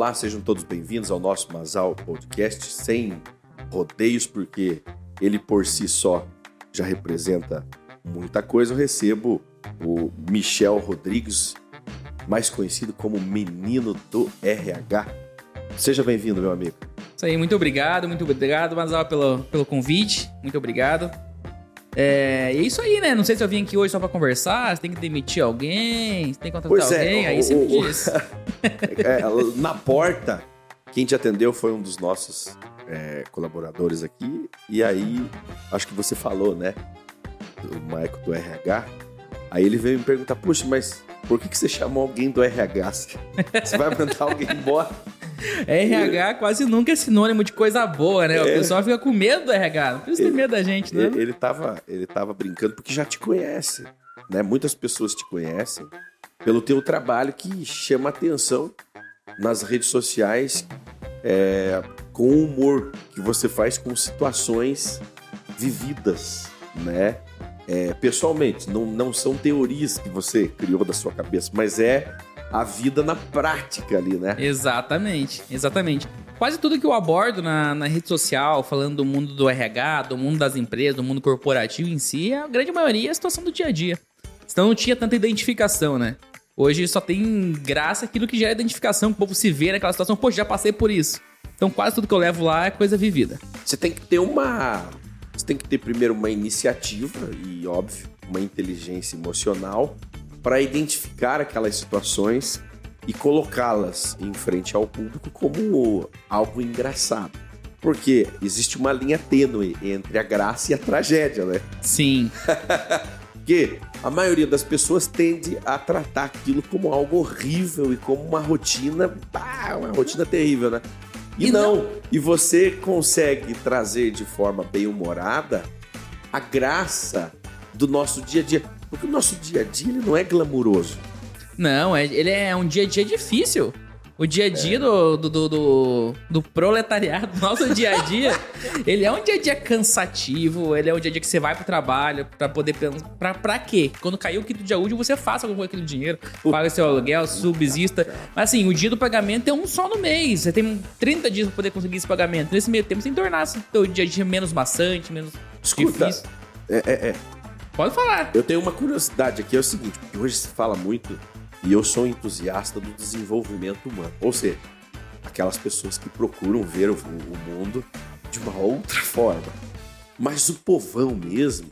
Olá, sejam todos bem-vindos ao nosso Masal Podcast sem rodeios, porque ele por si só já representa muita coisa. Eu recebo o Michel Rodrigues, mais conhecido como Menino do RH. Seja bem-vindo, meu amigo. Isso aí, muito obrigado, muito obrigado, Masal, pelo, pelo convite. Muito obrigado. É, é isso aí, né? Não sei se eu vim aqui hoje só pra conversar, você tem que demitir alguém, você tem que contratar Pois é, alguém, aí o- você me o- diz. É, na porta, quem te atendeu foi um dos nossos é, colaboradores aqui. E aí, acho que você falou, né? Do Maico do RH. Aí ele veio me perguntar: Puxa, mas por que, que você chamou alguém do RH? Você vai mandar alguém embora? RH quase nunca é sinônimo de coisa boa, né? O É. pessoal fica com medo do RH. Não precisa ter medo da gente, né? Ele, ele, tava, ele tava brincando porque já te conhece. Né? Muitas pessoas te conhecem pelo teu trabalho que chama atenção nas redes sociais é, com o humor que você faz com situações vividas, né? É, pessoalmente, não, não são teorias que você criou da sua cabeça, mas é a vida na prática ali, né? Exatamente, exatamente. Quase tudo que eu abordo na, na rede social, falando do mundo do RH, do mundo das empresas, do mundo corporativo em si, a grande maioria é a situação do dia a dia. Senão não tinha tanta identificação, né? Hoje só tem graça aquilo que gera identificação, que o povo se vê naquela situação, pô, já passei por isso. Então quase tudo que eu levo lá é coisa vivida. Você tem que ter uma. Você tem que ter primeiro uma iniciativa e, óbvio, uma inteligência emocional para identificar aquelas situações e colocá-las em frente ao público como algo engraçado. Porque existe uma linha tênue entre a graça e a tragédia, né? Sim, Porque a maioria das pessoas tende a tratar aquilo como algo horrível e como uma rotina, pá, uma rotina terrível, né? E, E não. e você consegue trazer de forma bem humorada a graça do nosso dia a dia, porque o nosso dia a dia ele não é glamuroso. Não, é, ele é um dia a dia difícil. O dia a dia do, do, do, do, do proletariado, nosso dia a dia, ele é um dia a dia cansativo, ele é um dia a dia que você vai pro trabalho pra poder pensar. Pra, pra quê? Quando caiu o quinto dia útil, você faça alguma coisa com aquele dinheiro, paga seu aluguel, subsista. Mas assim, o dia do pagamento é um só no mês. Você tem 30 dias pra poder conseguir esse pagamento. Nesse meio tempo, você tem que tornar o dia a dia menos maçante, menos Escuta, difícil. é, é, é. Pode falar. Eu tenho uma curiosidade aqui, é o seguinte, porque hoje se fala muito e eu sou entusiasta do desenvolvimento humano. Ou seja, aquelas pessoas que procuram ver o, mundo de uma outra forma. Mas o povão mesmo,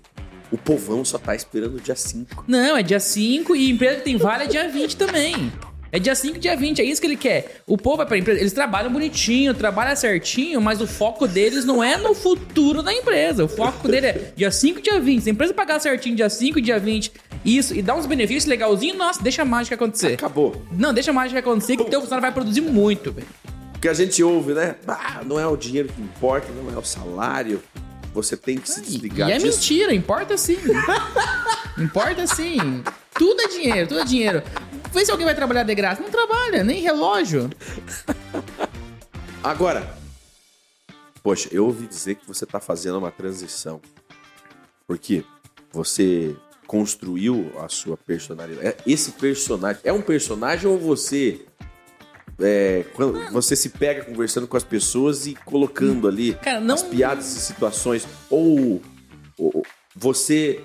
o povão só tá esperando o dia 5. Não, é dia 5 e empresa que tem vale é dia 20 também. É dia 5 e dia 20, é isso que ele quer. O povo vai pra empresa, eles trabalham bonitinho, trabalham certinho, mas o foco deles não é no futuro da empresa. O foco dele é dia 5 e dia 20. Se a empresa pagar certinho dia 5 e dia 20, isso, e dar uns benefícios legalzinhos, nossa, deixa a mágica acontecer. Acabou. Não, deixa a mágica acontecer que o teu funcionário vai produzir muito, velho. Porque a gente ouve, né? Ah, não é o dinheiro que importa, não é o salário. Você tem que se E, desligar e é disso. mentira, importa sim. importa sim. Tudo é dinheiro, tudo é dinheiro. Vê se alguém vai trabalhar de graça. Não trabalha, nem relógio. Agora, poxa, eu ouvi dizer que você tá fazendo uma transição. Porque você construiu a sua personalidade. É- Esse personagem é um personagem ou você é, quando você se pega conversando com as pessoas e colocando ali Cara, não- as piadas e situações ou, ou você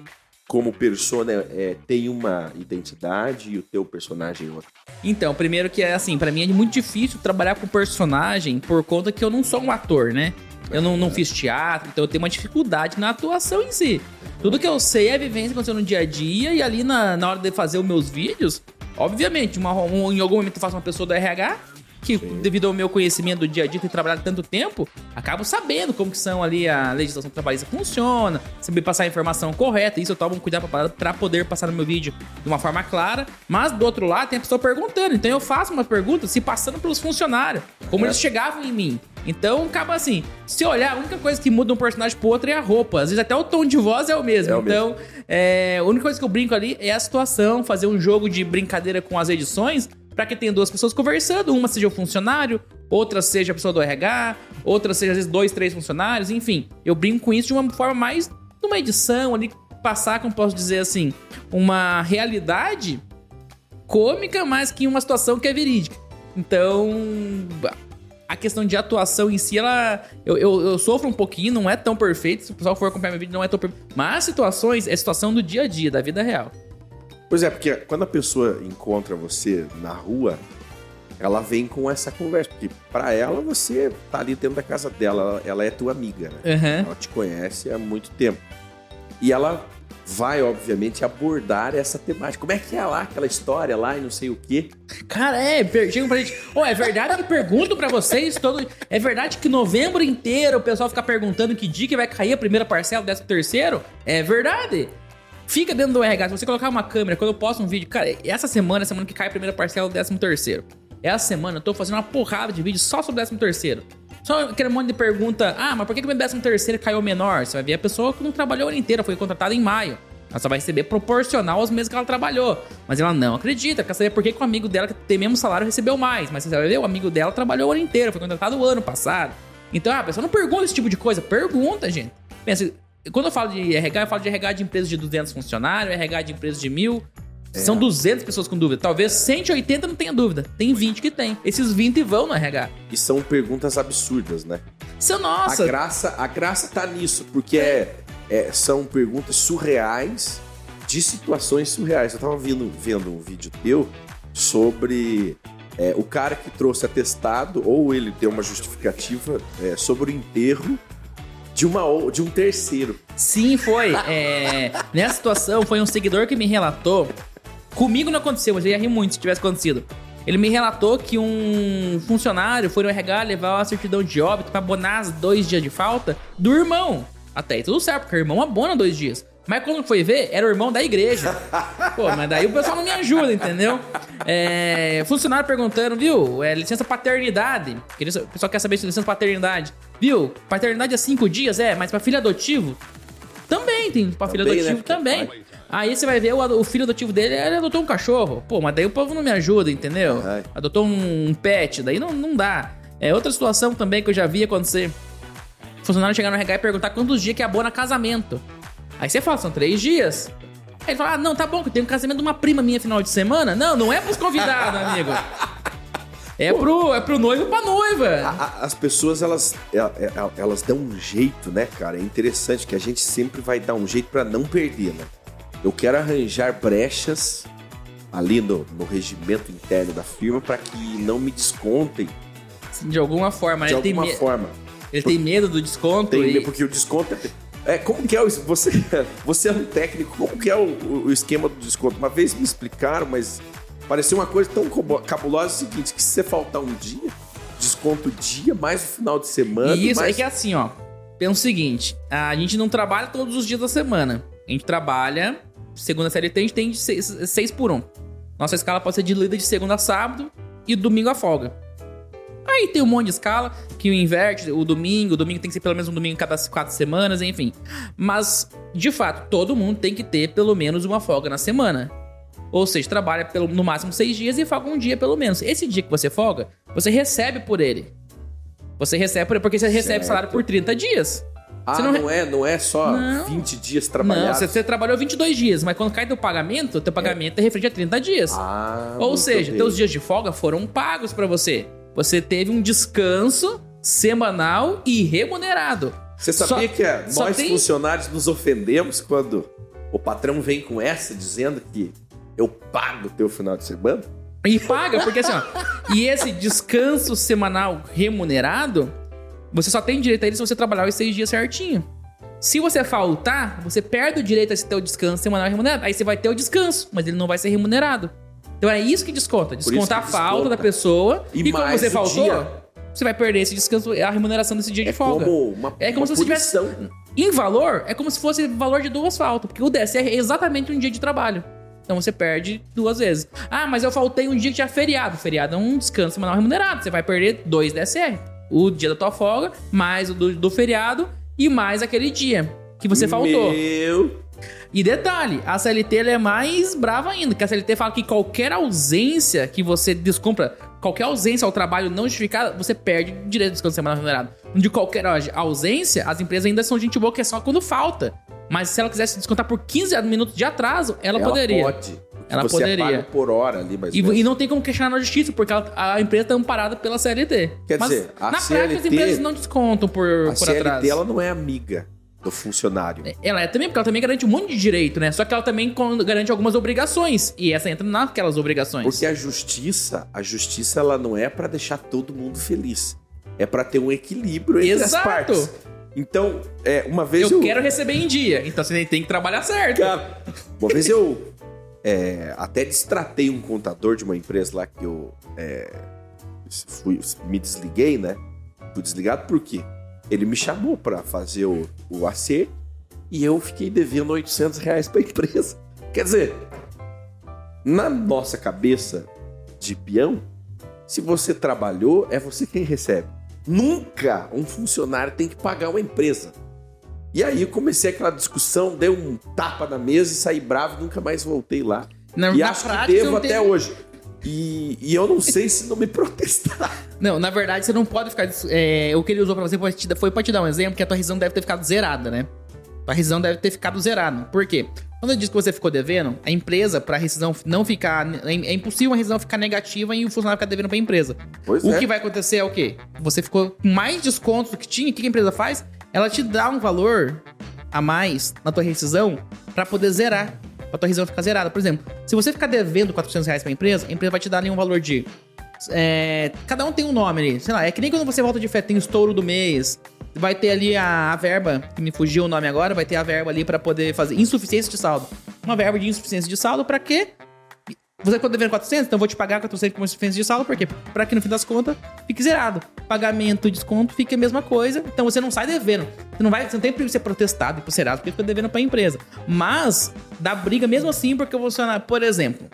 como persona é, tem uma identidade e o teu personagem é outra. Então, primeiro que é assim, pra mim é muito difícil trabalhar com personagem por conta que eu não sou um ator, né? Eu não, não fiz teatro, então eu tenho uma dificuldade na atuação em si. Tudo que eu sei é a vivência que aconteceu no dia a dia e ali na, na hora de fazer os meus vídeos, obviamente, uma- um- em algum momento eu faço uma pessoa do RH, que devido ao meu conhecimento do dia a dia, ter trabalhado tanto tempo, acabo sabendo como que são ali a legislação trabalhista funciona, saber passar a informação correta, isso eu tomo cuidado pra, pra poder passar no meu vídeo de uma forma clara, mas do outro lado tem a pessoa perguntando, então eu faço uma pergunta se passando pelos funcionários, como eles chegavam em mim. Então acaba assim, se olhar, a única coisa que muda um personagem pro outro é a roupa, às vezes até o tom de voz é o mesmo. É o então, é, a única coisa que eu brinco ali é a situação, fazer um jogo de brincadeira com as edições, pra que tenha duas pessoas conversando, uma seja o funcionário, outra seja a pessoa do RH, outra seja às vezes dois, três funcionários, enfim. Eu brinco com isso de uma forma mais numa edição ali, passar, como posso dizer assim, uma realidade cômica, mas que uma situação que é verídica. Então, a questão de atuação em si, ela. Eu, eu, eu, sofro um pouquinho, não é tão perfeito. Se o pessoal for acompanhar meu vídeo, não é tão perfeito. Mas situações é situação do dia a dia, da vida real. Pois é, porque quando a pessoa encontra você na rua, ela vem com essa conversa. Porque para ela, você tá ali dentro da casa dela, ela é tua amiga, né? Uhum. Ela te conhece há muito tempo. E ela vai, obviamente, abordar essa temática. Como é que é lá, aquela história lá e não sei o quê? Cara, é, chegam pra gente. Oh, é verdade que pergunto para vocês todo. É verdade que novembro inteiro o pessoal fica perguntando que dia que vai cair a primeira parcela, décimo terceiro? É verdade. Fica dentro do RH. Se você colocar uma câmera, quando eu posto um vídeo, cara, essa semana semana que cai a primeira parcela do décimo terceiro. Essa semana eu tô fazendo uma porrada de vídeos só sobre o décimo terceiro. Só aquele monte de pergunta, ah, mas por que, que o meu décimo terceiro caiu menor? Você vai ver a pessoa que não trabalhou o ano inteiro, foi contratada em maio. Ela só vai receber proporcional aos meses que ela trabalhou. Mas ela não acredita, quer saber por que, que o amigo dela que tem mesmo salário recebeu mais. Mas você vai ver, o amigo dela trabalhou o ano inteiro, foi contratado o ano passado. Então, ah, a pessoa não pergunta esse tipo de coisa, pergunta, gente. Pensa, quando eu falo de RH, eu falo de RH de empresas de 200 funcionários, RH de empresas de mil. É. São 200 pessoas com dúvida. Talvez 180 não tenha dúvida. Tem 20 que tem. Esses 20 vão no RH. E são perguntas absurdas, né? Seu nossa. A graça, a graça tá nisso, porque é, é, são perguntas surreais de situações surreais. Eu tava vendo, vendo um vídeo teu sobre é, o cara que trouxe atestado, ou ele deu uma justificativa é, sobre o enterro de, uma, de um terceiro. Sim, foi. É, nessa situação, foi um seguidor que me relatou Comigo não aconteceu, mas eu ia rir muito se tivesse acontecido. Ele me relatou que um funcionário foi no RH levar a certidão de óbito pra abonar dois dias de falta do irmão. Até aí tudo certo, porque o irmão abona dois dias. Mas quando foi ver, era o irmão da igreja. Pô, mas daí o pessoal não me ajuda, entendeu? É, funcionário perguntando, viu? É, licença paternidade. O pessoal quer saber se licença paternidade. Viu? Paternidade é cinco dias? É, mas pra filho adotivo? Também tem pra filho também, né? adotivo né? também. Aí você vai ver o, o filho adotivo dele, ele adotou um cachorro. Pô, mas daí o povo não me ajuda, entendeu? Uhum. Adotou um, um, pet, daí não, não dá. É outra situação também que eu já vi acontecer. Funcionário chegar no RH e perguntar quantos dias que é abona casamento. Aí você fala, são três dias. Aí ele fala, ah, não, tá bom, que tem um casamento de uma prima minha final de semana. Não, não é pros convidados, amigo. É pro, é pro noivo pra noiva. A, a, as pessoas, elas, elas, elas dão um jeito, né, cara? É interessante que a gente sempre vai dar um jeito para não perder, né? Eu quero arranjar brechas ali no, no regimento interno da firma para que não me descontem. De alguma forma, De né? alguma ele forma. Ele tem medo do desconto? Tem e... porque o desconto é... é. como que é o, você, você é um técnico, como que é o, o esquema do desconto? Uma vez me explicaram, mas parecia uma coisa tão cabulosa é o seguinte, que se você faltar um dia, desconto dia, mais o final de semana. E isso mais... é que é assim, ó. Pensa o seguinte, a gente não trabalha todos os dias da semana. A gente trabalha segunda série a gente tem seis, seis por um. Nossa escala pode ser diluída de segunda a sábado e domingo a folga. Aí tem um monte de escala que inverte o domingo, o domingo tem que ser pelo menos um domingo cada quatro semanas, enfim. Mas, de fato, todo mundo tem que ter pelo menos uma folga na semana. Ou seja, trabalha pelo, no máximo seis dias e folga um dia pelo menos. Esse dia que você folga, você recebe por ele. Você recebe por ele porque você certo. recebe salário por 30 dias. Ah, não, não, é, não é só não. 20 dias trabalhados? Não, você, você, trabalhou 22 dias, mas quando cai teu pagamento, teu pagamento é, é referente a 30 dias. Ah, Ou seja, bem. teus dias de folga foram pagos para você. Você teve um descanso semanal e remunerado. Você sabia só, que é, nós tem... funcionários nos ofendemos quando o patrão vem com essa dizendo que eu pago teu final de semana? E paga, porque assim, ó, e esse descanso semanal remunerado você só tem direito a ele se você trabalhar os seis dias certinho. Se você faltar, você perde o direito a esse teu descanso semanal remunerado. Aí você vai ter o descanso, mas ele não vai ser remunerado. Então é isso que desconta. Desconta a falta da pessoa. E, e como você faltou, dia. você vai perder esse descanso, a remuneração desse dia é de folga. Como uma, é como uma se você tivesse. Em valor, é como se fosse valor de duas faltas. Porque o DSR é exatamente um dia de trabalho. Então você perde duas vezes. Ah, mas eu faltei um dia que tinha feriado. Feriado é um descanso semanal remunerado. Você vai perder dois DSR o dia da tua folga, mais o do, do feriado e mais aquele dia que você faltou. Meu. E detalhe, a CLT é mais brava ainda, que a CLT fala que qualquer ausência que você descumpra, qualquer ausência ao trabalho não justificada, você perde direito de descanso semanal remunerado. De qualquer ausência, as empresas ainda são gente boa que é só quando falta. Mas se ela quisesse descontar por 15 minutos de atraso, ela, ela poderia. Pode. Ela você poderia. é por hora ali, mas E, e não tem como questionar na justiça, porque ela- a empresa está amparada pela CLT. Quer Mas, dizer, a na prática, as CLT empresas não descontam por, a por CLT atraso. ela não é amiga do funcionário. Ela é também, porque ela também garante um monte de direito, né? Só que ela também garante algumas obrigações. E essa entra naquelas obrigações. Porque a justiça, a justiça ela não é pra deixar todo mundo feliz. É pra ter um equilíbrio entre Exato. as partes. Então, é, uma vez eu eu, quero receber em dia, então você tem que trabalhar certo. Cara, uma vez eu é, até destratei um contador de uma empresa lá que eu é, fui- me desliguei, né? Fui desligado por quê? Ele me chamou pra fazer o, o AC e eu fiquei devendo 800 reais pra empresa. Quer dizer, na nossa cabeça de peão, se você trabalhou, é você quem recebe. Nunca um funcionário tem que pagar uma empresa. E aí eu comecei aquela discussão, dei um tapa na mesa e saí bravo, nunca mais voltei lá. Na, e na acho prática, que devo até tem- hoje. E, e eu não sei se não me protestar. Não, na verdade, você não pode ficar. é, o que ele usou pra você foi, foi pra te dar um exemplo, que a tua rescisão deve ter ficado zerada, né? Tua rescisão deve ter ficado zerada. Por quê? Quando eu disse que você ficou devendo, a empresa, pra rescisão não ficar. É é impossível a rescisão ficar negativa e o funcionário ficar devendo pra empresa. Pois o é. que vai acontecer é o quê? Você ficou com mais descontos do que tinha. O que a empresa faz? Ela te dá um valor a mais na tua rescisão pra poder zerar. Pra tua rescisão ficar zerada. Por exemplo, se você ficar devendo 400 reais pra empresa, a empresa vai te dar ali um valor de. é, cada um tem um nome ali. Sei lá, é que nem quando você volta de férias, tem o estouro do mês. Vai ter ali a, a verba, que me fugiu o nome agora, vai ter a verba ali pra poder fazer insuficiência de saldo. Uma verba de insuficiência de saldo pra quê? Você ficou devendo 400, então eu vou te pagar 400 como insuficiência de saldo, por quê? Pra que no fim das contas fique zerado. Pagamento e desconto fica a mesma coisa, então você não sai devendo. Você não, vai, você não tem perigo de ser protestado e pro Serasa porque fica devendo pra empresa. Mas dá briga mesmo assim, porque o funcionário, por exemplo,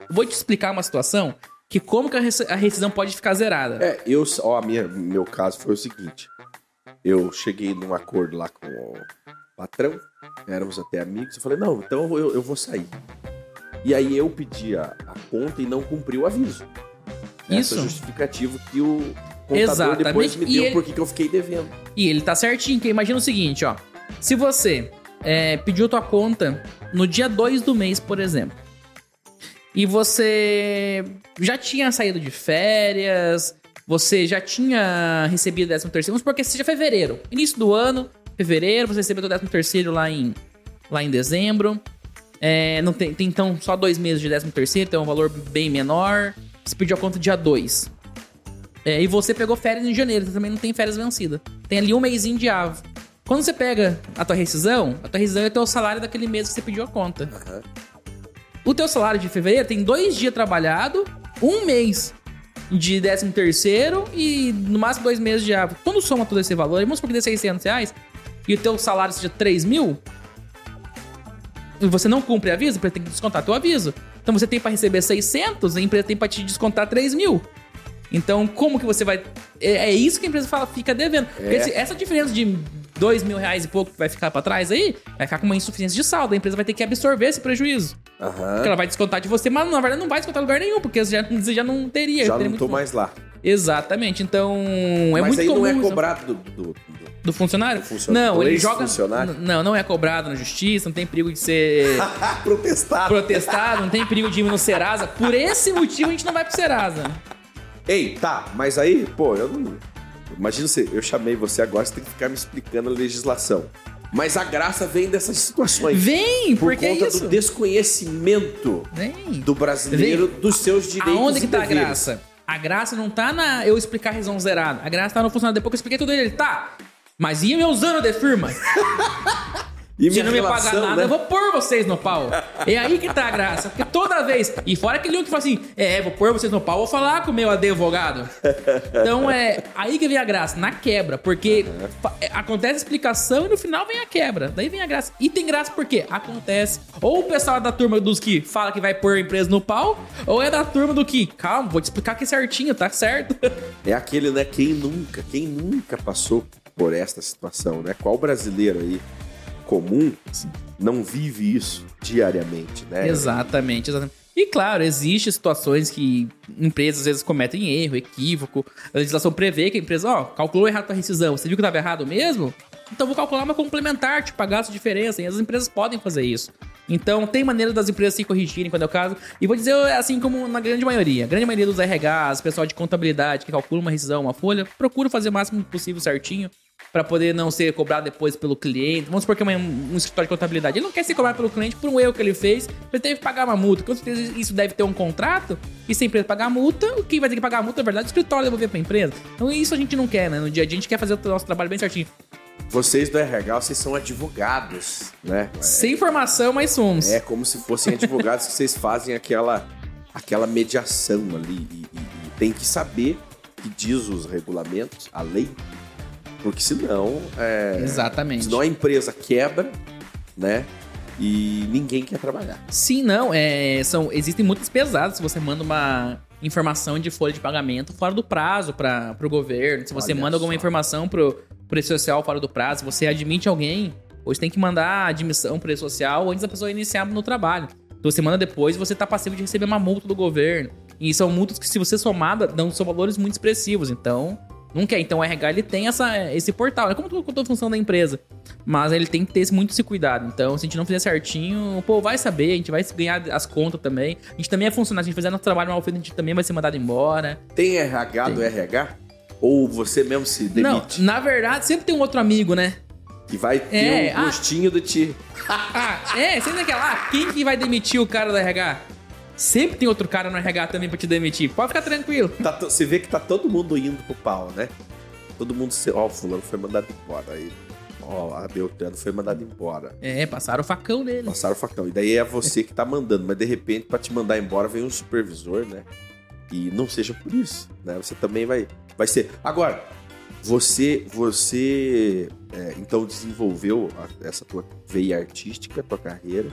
eu vou te explicar uma situação que como que a a rescisão pode ficar zerada. É, eu, ó, a minha, meu caso foi o seguinte. Eu cheguei num acordo lá com o patrão, éramos até amigos, eu falei, não, então eu, eu vou sair. E aí eu pedi a, a conta e não cumpri o aviso. Isso. Essa justificativa que o contador Exatamente. depois me E deu ele- porque que eu fiquei devendo. E ele tá certinho, que imagina o seguinte, ó. Se você é, pediu tua conta no dia 2 do mês, por exemplo, e você já tinha saído de férias, você já tinha recebido 13 terceiro, vamos supor que seja fevereiro, início do ano, fevereiro, você recebeu o 13 terceiro lá em, lá em dezembro, é, não tem, tem então só dois meses de 13 terceiro, então é um valor bem menor, você pediu a conta dia 2. É, e você pegou férias em janeiro, você também não tem férias vencidas. Tem ali um mêsinho de avo. Quando você pega a tua rescisão, a tua rescisão é o teu salário daquele mês que você pediu a conta. O teu salário de fevereiro tem dois dias trabalhado, um mês de 13 terceiro e no máximo dois meses de avo. Quando soma todo esse valor, vamos supor que dê 600 reais, e o teu salário seja 3 mil, e você não cumpre aviso, a empresa tem que descontar teu aviso. Então você tem para receber 600, a empresa tem para te descontar 3 mil. Então, como que você vai. É, é isso que a empresa fala, fica devendo. Porque esse- essa diferença de dois mil reais e pouco que vai ficar pra trás aí, vai ficar com uma insuficiência de saldo. A empresa vai ter que absorver esse prejuízo. Aham. Porque ela vai descontar de você, mas na verdade não vai descontar em lugar nenhum, porque você já, você já não teria. Já teria não tô fundo. mais lá. Exatamente. Então, é Mas muito aí comum. não é cobrado do, do- do- Do funcionário? Do funcionário. Não, Do ele joga. Não, não é cobrado na justiça, não tem perigo de ser protestado. protestado, não tem perigo de ir no Serasa. Por esse motivo a gente não vai pro Serasa. Ei, tá, mas aí, pô, eu não. Imagina você, eu chamei você agora, você tem que ficar me explicando a legislação. Mas a graça vem dessas situações. Vem, por porque conta é do desconhecimento Vem. do brasileiro dos seus direitos Aonde que tá a deveres. graça? A graça não tá na eu explicar a razão zerada. A graça tá no funcionário. Depois que eu expliquei tudo ele, tá. Mas e meus anos de firma? E Se não me pagar relação, nada, né? eu vou pôr vocês no pau. É aí que tá a graça. Porque toda vez. E fora aquele um que fala assim: é, vou pôr vocês no pau, vou falar com o meu advogado. Então é aí que vem a graça, na quebra. Porque é, acontece a explicação e no final vem a quebra. Daí vem a graça. E tem graça porque acontece. Ou o pessoal é da turma dos que fala que vai pôr a empresa no pau, ou é da turma do que, calma, vou te explicar aqui certinho, tá certo? É aquele, né? Quem nunca, quem nunca passou por esta situação, né? Qual brasileiro aí comum não vive isso diariamente, né? Exatamente, exatamente. E claro, existem situações que empresas às vezes cometem erro, equívoco. A legislação prevê que a empresa, ó, calculou errado a rescisão. Você viu que estava errado mesmo? Então vou calcular uma complementar, te pagar essa diferença. E as empresas podem fazer isso. Então, tem maneira das empresas se corrigirem quando é o caso. E vou dizer, assim como na grande maioria. A grande maioria dos RHs, pessoal de contabilidade que calcula uma rescisão, uma folha, procura fazer o máximo possível certinho para poder não ser cobrado depois pelo cliente. Vamos supor que é um, um escritório de contabilidade. Ele não quer ser cobrado pelo cliente por um erro que ele fez. Ele teve que pagar uma multa. Com certeza isso deve ter um contrato. E se a empresa pagar a multa, quem vai ter que pagar a multa, na verdade, é o escritório devolver para a empresa. Então isso a gente não quer, né? No dia a dia a gente quer fazer o nosso trabalho bem certinho. Vocês do RH, vocês são advogados, né? Sem formação, mas somos. É como se fossem advogados que vocês fazem aquela, aquela mediação ali. E, e, e tem que saber que diz os regulamentos, a lei, porque senão. É, Exatamente. Senão a empresa quebra, né? E ninguém quer trabalhar. Sim, não. É, são, existem muitas pesadas se você manda uma informação de folha de pagamento fora do prazo para o governo. Se você Olha manda alguma só. informação pro preço social fora do prazo, se você admite alguém, hoje tem que mandar a admissão preço social antes da pessoa iniciar no trabalho. Então você manda depois, você tá passivo de receber uma multa do governo. E são multas que, se você somada, dão são valores muito expressivos. Então, não quer. Então o RH ele tem essa, esse portal. É como toda função da empresa. Mas ele tem que ter esse- muito esse cuidado. Então, se a gente não fizer certinho, pô, vai saber, a gente vai ganhar as contas também. A gente também é funcionário. Se a gente fizer nosso trabalho mal feito, a gente também vai ser mandado embora. Tem RH do RH? Ou você mesmo se demite? Não, na verdade, sempre tem um outro amigo, né? Que vai ter É, um ah. gostinho de ti. Ah, é, sempre tem aquela. Ah, quem que vai demitir o cara do RH? Sempre tem outro cara no RH também pra te demitir. Pode ficar tranquilo. Tá to- você vê que tá todo mundo indo pro pau, né? Todo mundo se. Ó, o fulano foi mandado embora. Aí, ó, a Beltrano foi mandado embora. É, passaram o facão nele. Passaram o facão. E daí é você que tá mandando, mas de repente, pra te mandar embora, vem um supervisor, né? E não seja por isso, né? Você também vai, vai ser. Agora, você, você é, então desenvolveu essa tua veia artística, tua carreira,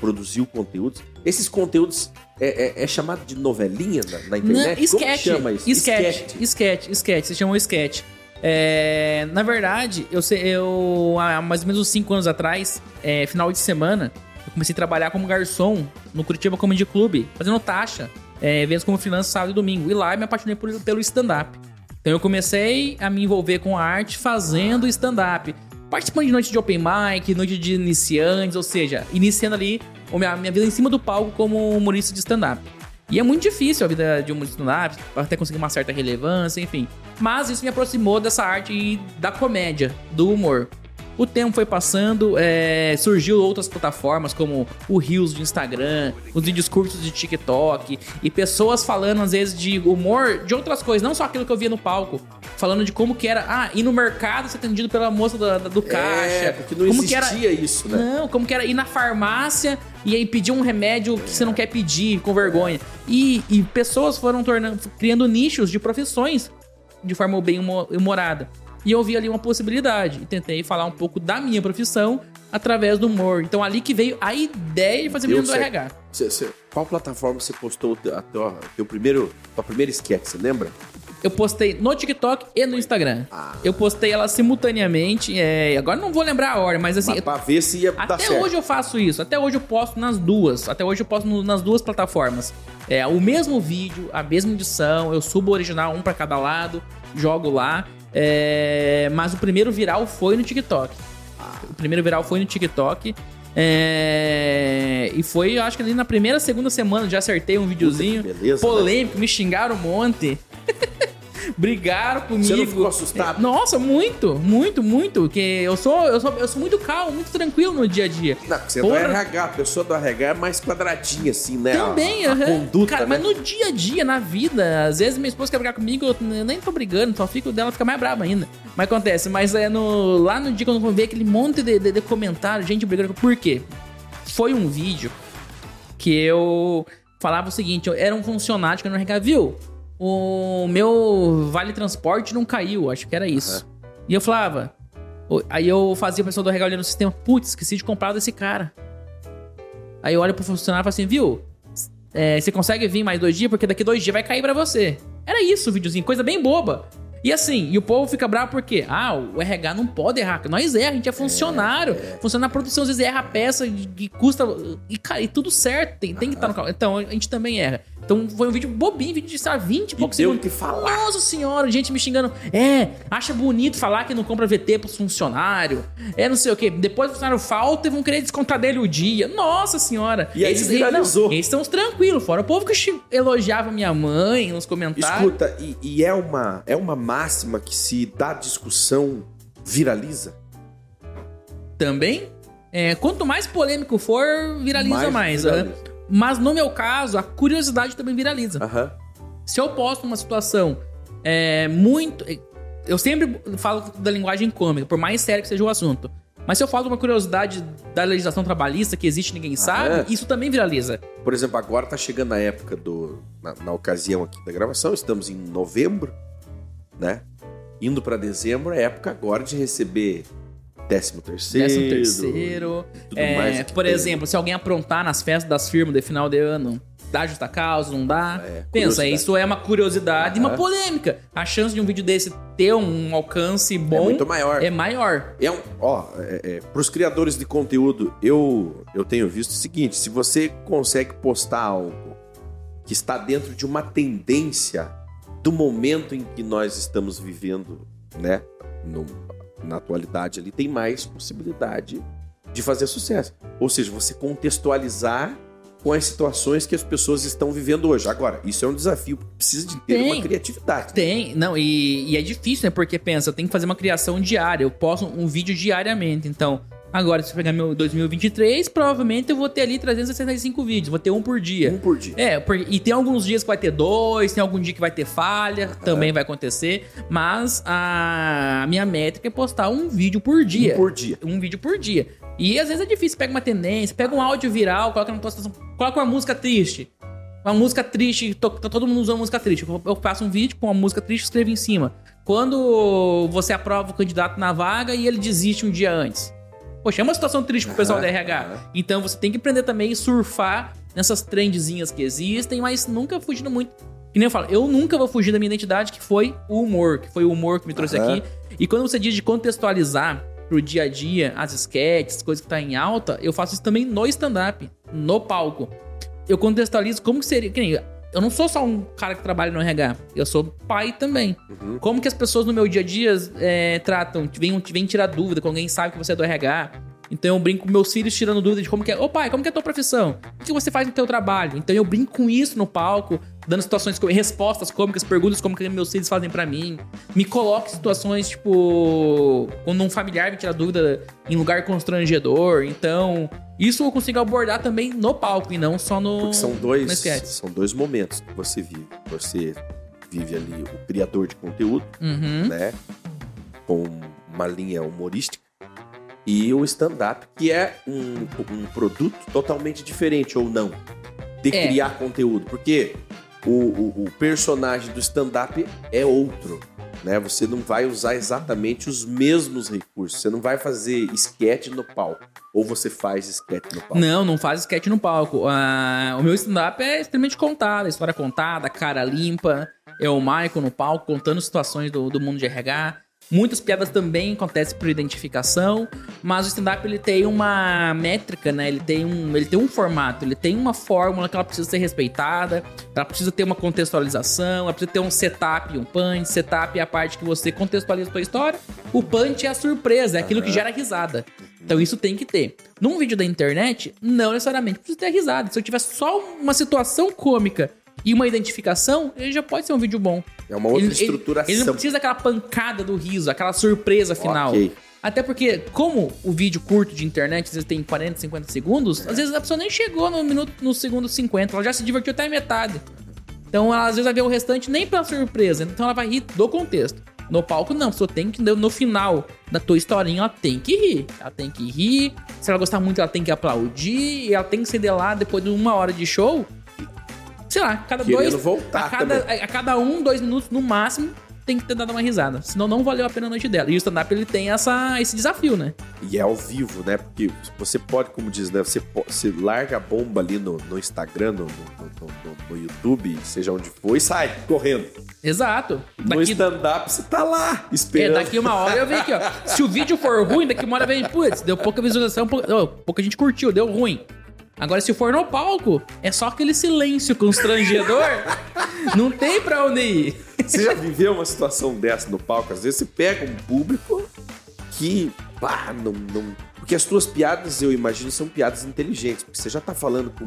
produziu conteúdos. Esses conteúdos é, é- é chamado de novelinha na, na Não, internet? Como sketch. chama isso? Sketch. Sketch, sketch. Se chama sketch. É, na verdade, eu, sei- eu há mais ou menos uns 5 anos atrás, é, final de semana, eu comecei a trabalhar como garçom no Curitiba Comedy Club, fazendo taxa, é, eventos como freelance sábado e domingo. E lá eu me apaixonei por- pelo stand-up. Então eu comecei a me envolver com a arte fazendo stand-up. Participando de noite de open mic, noite de iniciantes, ou seja, iniciando ali a minha, minha vida em cima do palco como humorista de stand-up. E é muito difícil a vida de um stand-up, até conseguir uma certa relevância, enfim. Mas isso me aproximou dessa arte da comédia, do humor. O tempo foi passando, é, surgiu outras plataformas como o Reels de Instagram, os vídeos curtos de TikTok, e pessoas falando às vezes de humor de outras coisas, não só aquilo que eu via no palco. Falando de como que era, ah, ir no mercado ser atendido pela moça da- da- do caixa. É, porque não como que existia era, isso, né? não, como que era ir na farmácia e aí pedir um remédio que você não quer pedir, com vergonha. E, e pessoas foram tornando, criando nichos de profissões de forma bem humo- humorada. E eu vi ali uma possibilidade e tentei falar um pouco da minha profissão através do humor. Então ali que veio a ideia de fazer Deu menino do. RH. Cê- cê- qual plataforma você postou a tua- teu primeiro, tua primeira sketch, você lembra? Eu postei no TikTok e no Instagram. Ah. Eu postei ela simultaneamente. É, agora não vou lembrar a ordem, mas assim, Mas pra ver se ia Até certo. hoje eu faço isso. Até hoje eu posto nas duas. Até hoje eu posto no- nas duas plataformas. É o mesmo vídeo, a mesma edição. Eu subo o original um pra cada lado, jogo lá. É, mas o primeiro viral foi no TikTok. O primeiro viral foi no TikTok. É, e foi, eu acho que ali na primeira, segunda semana já acertei um videozinho. beleza, polêmico, me xingaram um monte. Brigaram comigo. Você não ficou assustado? É, Nossa, muito, muito, muito. Porque eu sou, eu sou, eu sou muito calmo, muito tranquilo no dia a dia. Não, porque você é Porra. do RH, a pessoa do RH é mais quadradinha, assim, né? A- Também, a, aham. conduta, Cara, né? mas no dia a dia, na vida, às vezes minha esposa quer brigar comigo, eu nem tô brigando, só fico dela fica mais brava ainda. Mas acontece, mas é no, lá no dia quando eu vi aquele monte de, de, de comentário, gente brigando. Por quê? Foi um vídeo que eu falava o seguinte: eu era um funcionário que eu não viu? O meu vale transporte não caiu, acho que era isso. E eu falava. o- Aí eu fazia a pessoa do RH olhando no sistema, putz, esqueci de comprar desse cara. Aí eu olho pro funcionário e falo assim, viu? É, você consegue vir mais dois dias? Porque daqui dois dias vai cair pra você. Era isso o videozinho, coisa bem boba. E assim, e o povo fica bravo porque, ah, o RH não pode errar. Nós erra, a gente é funcionário. Funciona na produção, às vezes erra a peça que custa. E, cara, e tudo certo, tem, tem que estar no carro. Então, a gente também erra. Então foi um vídeo bobinho, vídeo de sei lá, 20 e poucos deu segundos. que falar. Nossa senhora, gente me xingando. É, acha bonito falar que não compra VT pros funcionários. É não sei o quê. Depois o funcionário falta e vão querer descontar dele o dia. Nossa senhora. E aí esses viralizou. Não, esses são os tranquilos. Fora o povo que elogiava minha mãe nos comentários. Escuta, e, e é, uma, é uma máxima que se dá discussão, viraliza? Também. É, quanto mais polêmico for, viraliza mais. né? viraliza. Mas no meu caso, a curiosidade também viraliza. Se eu posto uma situação é, muito. Eu sempre falo da linguagem cômica, por mais sério que seja o assunto. Mas se eu falo de uma curiosidade da legislação trabalhista que existe e ninguém sabe, é? isso também viraliza. Por exemplo, agora tá chegando a época do. Na, na ocasião aqui da gravação, estamos em novembro, né? Indo pra dezembro, é época agora de receber décimo terceiro. Décimo terceiro. tudo É, mais por tem. exemplo, se alguém aprontar nas festas das firmas de final de ano, dá justa causa, não dá? É, Pensa, isso é uma curiosidade e uma polêmica. A chance de um vídeo desse ter um alcance É bom muito maior. é maior. É um, ó, é, é, pros criadores de conteúdo, eu, eu tenho visto o seguinte: se você consegue postar algo que está dentro de uma tendência do momento em que nós estamos vivendo, né? no- na atualidade ali, tem mais possibilidade de fazer sucesso. Ou seja, você contextualizar com as situações que as pessoas estão vivendo hoje. Agora, isso é um desafio, precisa de ter Tem. uma criatividade. Tem, não, e, e é difícil, né? Porque pensa, eu tenho que fazer uma criação diária. Eu posto um vídeo diariamente. Então, agora, se eu pegar meu 2023, provavelmente eu vou ter ali 365 vídeos. Vou ter um por dia. Um por dia. É, e tem alguns dias que vai ter dois, tem algum dia que vai ter falha, também vai acontecer. Mas a minha métrica é postar um vídeo por dia. Um por dia. Um vídeo por dia. E às vezes é difícil, pega uma tendência, pega um áudio viral, coloca numa situação, coloca uma música triste. Uma música triste, tá todo mundo usando música triste. Eu eu faço um vídeo com uma música triste e escrevo em cima. Quando você aprova o candidato na vaga e ele desiste um dia antes. Poxa, é uma situação triste pro pessoal Aham, da RH. aham. Então você tem que aprender também a surfar nessas trendzinhas que existem, mas nunca fugindo muito. Que nem eu falo, eu nunca vou fugir da minha identidade, que foi o humor, que foi o humor que me trouxe Aham. aqui. E quando você diz de contextualizar pro dia a dia, as sketches, coisas que tá em alta, eu faço isso também no stand-up, no palco. Eu contextualizo como que seria. Que nem, eu não sou só um cara que trabalha no RH, eu sou pai também. Uhum. Como que as pessoas no meu dia a dia é, tratam? Vêm, vêm tirar dúvida, quando alguém sabe que você é do RH. Então eu brinco com meus filhos tirando dúvida de como que é. Ô pai, como que é a tua profissão? O que você faz no teu trabalho? Então eu brinco com isso no palco, dando situações, com- respostas cômicas, perguntas como que meus filhos fazem pra mim. Me coloco em situações, tipo, quando um familiar me tira dúvida em lugar constrangedor. Então, isso eu consigo abordar também no palco e não só no. Porque são dois, são dois momentos que você vive. Você vive ali o criador de conteúdo, Uhum. né? Com uma linha humorística. E o stand-up, que é um, um produto totalmente diferente, ou não, de É. criar conteúdo. Porque o, o- o personagem do stand-up é outro. Né? Você não vai usar exatamente os mesmos recursos. Você não vai fazer sketch no palco. Ou você faz sketch no palco. Não, não faz sketch no palco. Ah, o meu stand-up é extremamente contado, história contada, cara limpa. É o Michael no palco contando situações do, do mundo de RH. Muitas piadas também acontecem por identificação, mas o stand-up ele tem uma métrica, né? Ele tem um, ele tem um formato, ele tem uma fórmula que ela precisa ser respeitada, ela precisa ter uma contextualização, ela precisa ter um setup e um punch. Setup é a parte que você contextualiza a sua história, o punch é a surpresa, é aquilo que gera risada. Então isso tem que ter. Num vídeo da internet, não necessariamente precisa ter risada. Se eu tiver só uma situação cômica e uma identificação, ele já pode ser um vídeo bom. É uma outra Ele- ele- estruturação. Ele, não precisa daquela pancada do riso, aquela surpresa final. Ok. Até porque, como o vídeo curto de internet às vezes tem 40, 50 segundos, às vezes a pessoa nem chegou no minuto, no segundo 50, ela já se divertiu até a metade. Então, ela às vezes vai ver o restante nem pela surpresa, então ela vai rir do contexto. No palco, não, pessoa tem que, no final da tua historinha, ela tem que rir. Ela tem que rir, se ela gostar muito, ela tem que aplaudir, e ela tem que ceder lá depois de uma hora de show. Sei lá, cada Querendo dois. voltar a, cada, também. a cada um, dois minutos no máximo, tem que ter dado uma risada. Senão não valeu a pena a noite dela. E o stand-up ele tem essa, esse desafio, né? E é ao vivo, né? Porque você pode, como diz, né? Você, você larga a bomba ali no, no Instagram, no, no, no- no- no YouTube, seja onde for, e sai correndo. Exato. No Daqui, stand-up você tá lá é, esperando. daqui uma hora eu venho aqui, ó. Se o vídeo for ruim, daqui uma hora vem, putz, deu pouca visualização, pouca, ó, pouca gente curtiu, deu ruim. Agora, se for no palco, é só aquele silêncio constrangedor. não tem pra onde ir. Você já viveu uma situação dessa no palco? Às vezes você pega um público que, pá, não, não... Porque as tuas piadas, eu imagino, são piadas inteligentes. Porque você já tá falando com...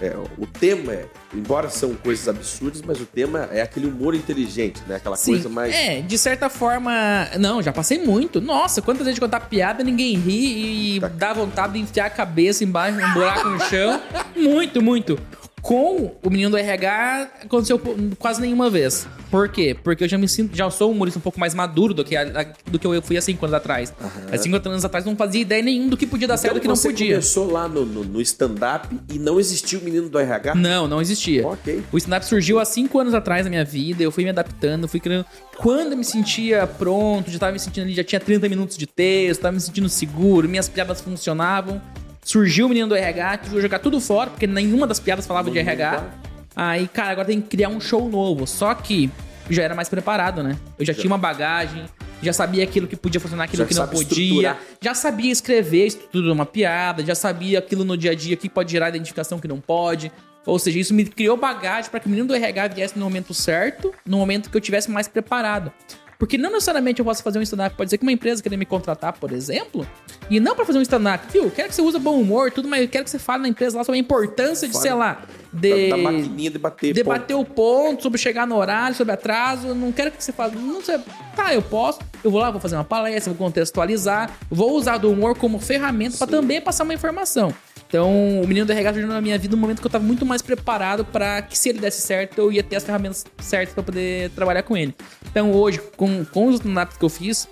é, o tema, é, embora são coisas absurdas, mas o tema é aquele humor inteligente, né? Aquela coisa mais... É, de certa forma. Não, já passei muito. Nossa, quantas vezes contar piada, ninguém ri e Tá. dá vontade de enfiar a cabeça embaixo, um buraco no chão. Muito, muito. Com o menino do RH, aconteceu quase nenhuma vez. Por quê? Porque eu já me sinto, já sou um humorista um pouco mais maduro do que, a- do que eu fui há cinco anos atrás. Há cinco anos atrás não fazia ideia nenhum do que podia dar certo e do que não Então você podia. começou lá no, no- no stand-up e não existiu o menino do RH? Não, não existia. Ok. O stand-up surgiu há cinco anos atrás na minha vida, eu fui me adaptando, fui criando. Quando eu me sentia pronto, já tava me sentindo ali, já tinha 30 minutos de texto, tava me sentindo seguro, minhas piadas funcionavam. Surgiu o menino do RH, tive que jogar tudo fora, porque nenhuma das piadas falava de RH. Aí, cara, agora tem que criar um show novo. Só que já era mais preparado, né? Eu já tinha uma bagagem, já sabia aquilo que podia funcionar, aquilo Já que não podia. estruturar. Já sabia escrever de uma piada, já sabia aquilo no dia a dia que pode gerar identificação que não pode. Ou seja, isso me criou bagagem para que o menino do RH viesse no momento certo, no momento que eu tivesse mais preparado. Porque não necessariamente eu posso fazer um stand-up. Pode ser que uma empresa queira me contratar, por exemplo, e não para fazer um stand-up. Viu, quero que você use bom humor, tudo, mas eu quero que você fale na empresa lá sobre a importância de, Fale sei lá, de Da, da maquininha de bater debater o ponto, sobre chegar no horário, sobre atraso. Eu Não quero que você fale. Não sei. Tá, eu posso. Eu vou lá, vou fazer uma palestra, vou contextualizar. Vou usar do humor como ferramenta para também passar uma informação. Então, o menino do RH surgiu na minha vida no momento que eu tava muito mais preparado para que se ele desse certo, eu ia ter as ferramentas certas para poder trabalhar com ele. Então, hoje, com, com os stand-ups que eu fiz,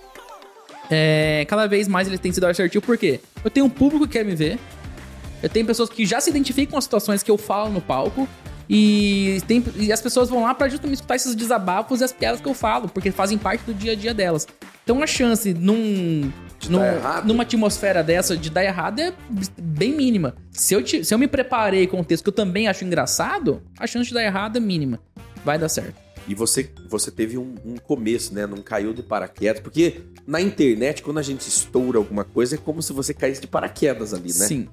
é, cada vez mais ele tem sido assertivo, porque eu tenho um público que quer me ver, eu tenho pessoas que já se identificam com as situações que eu falo no palco. E, tem, e as pessoas vão lá pra justamente escutar esses desabafos e as piadas que eu falo, porque fazem parte do dia a dia delas. Então a chance num, num- numa atmosfera dessa de dar errado é bem mínima. Se eu, te- se eu me preparei com um texto que eu também acho engraçado, a chance de dar errado é mínima. Vai dar certo. E você, você teve um, um começo, né? Não caiu de paraquedas. Porque na internet, quando a gente estoura alguma coisa, é como se você caísse de paraquedas ali, né? Sim.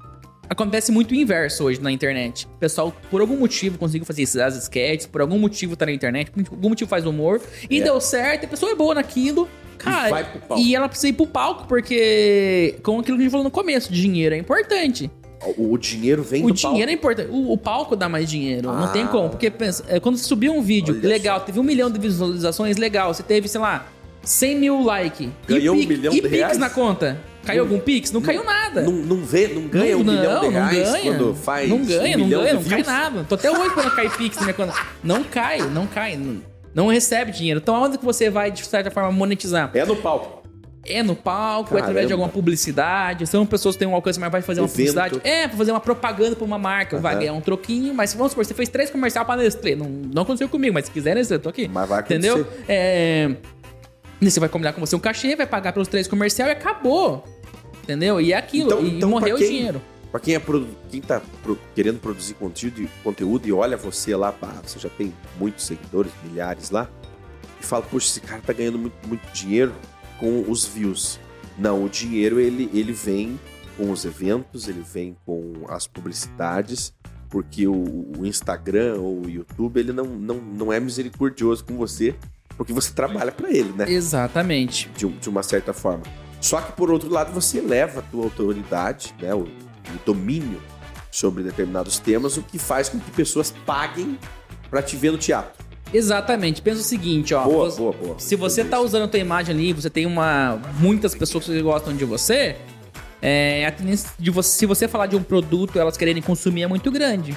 Acontece muito o inverso hoje na internet. O pessoal, por algum motivo, conseguiu fazer esses as sketches, por algum motivo tá na internet, por algum motivo faz humor, e É. deu certo, a pessoa é boa naquilo. Cara, vai pro palco. e ela precisa ir pro palco, porque, como aquilo que a gente falou no começo, dinheiro é importante. O, o dinheiro vem O do dinheiro é importante. O, o palco dá mais dinheiro. Ah. Não tem como. Porque pensa, é, quando você subiu um vídeo Olha legal, teve um milhão de visualizações, legal. Você teve, sei lá, 100 mil likes. Ganhou e um milhão e de reais? na conta. Caiu Não- algum Pix? Não, caiu nada. Não, não, vê, não ganha um não, milhão de não reais ganha. quando faz Não ganha, um não ganha, não cai nada. Tô até hoje quando cai Pix na minha conta. Não cai, não cai. Não, não recebe dinheiro. Então aonde que você vai, de certa forma, monetizar? É no palco. É no palco, é Caramba. através de alguma publicidade. São pessoas que têm um alcance maior, vai fazer uma Evento. publicidade. É, pra fazer uma propaganda pra uma marca. Vai Aham. ganhar um troquinho, mas vamos supor, você fez três comercial pra Nestlé. Não, não aconteceu comigo, mas se quiser, Nestlé, eu tô aqui. Mas vai acontecer. Entendeu? É. e Você vai combinar com você um cachê, vai pagar pelos três comercial e acabou. Entendeu? E é aquilo. Então- e então, morreu pra o quem- dinheiro. Pra quem, é quem tá pro- querendo produzir conteúdo, conteúdo e olha você lá, pá, você já tem muitos seguidores, milhares lá, e fala, poxa, esse cara tá ganhando muito, muito dinheiro com os views. Não, o dinheiro ele, ele vem com os eventos, ele vem com as publicidades, porque o, o Instagram ou o YouTube ele não, não, não é misericordioso com você, porque você trabalha pra ele, né? Exatamente. de, de uma certa forma. Só que por outro lado você eleva a tua autoridade, né, o, o domínio sobre determinados temas, o que faz com que pessoas paguem pra te ver no teatro. Exatamente. Pensa o seguinte, ó. boa, você- boa, boa. Se você tá usando a tua imagem ali, você tem uma muitas pessoas que gostam de você, é, a tendência de você, se você falar de um produto, elas quererem consumir é muito grande.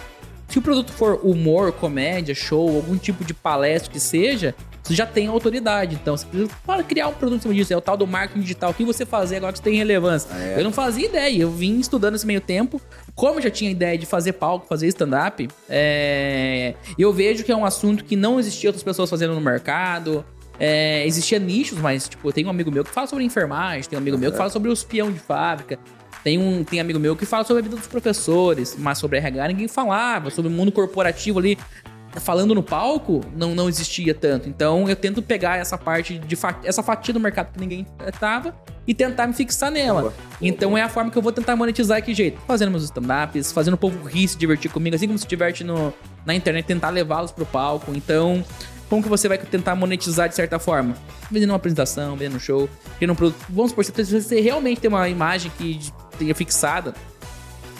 Se o produto for humor, comédia, show, algum tipo de palestra que seja, você já tem autoridade. Então, você precisa para criar um produto em cima disso. É o tal do marketing digital. O que você fazer agora que você tem relevância? É. Eu não fazia ideia. Eu vim estudando esse meio tempo. Como eu já tinha ideia de fazer palco, fazer stand-up, é, eu vejo que é um assunto que não existia outras pessoas fazendo no mercado. é, existia nichos, mas, tipo, tem um amigo meu que fala sobre enfermagem, tem um amigo meu que fala sobre os peão de fábrica, tem um tem amigo meu que fala sobre a vida dos professores, mas sobre RH ninguém falava, sobre o mundo corporativo ali, falando no palco, não, não existia tanto. Então eu tento pegar essa parte de fa- essa fatia do mercado que ninguém tava e tentar me fixar nela. Boa. Então é a forma que eu vou tentar monetizar que jeito? Fazendo meus stand-ups, fazendo o povo rir, se divertir comigo, assim como se diverte no, na internet, tentar levá-los pro palco. Então, como que você vai tentar monetizar de certa forma? Vendendo uma apresentação, vendendo um show, criando um produto. Vamos supor, se você realmente tem uma imagem que tenha fixada,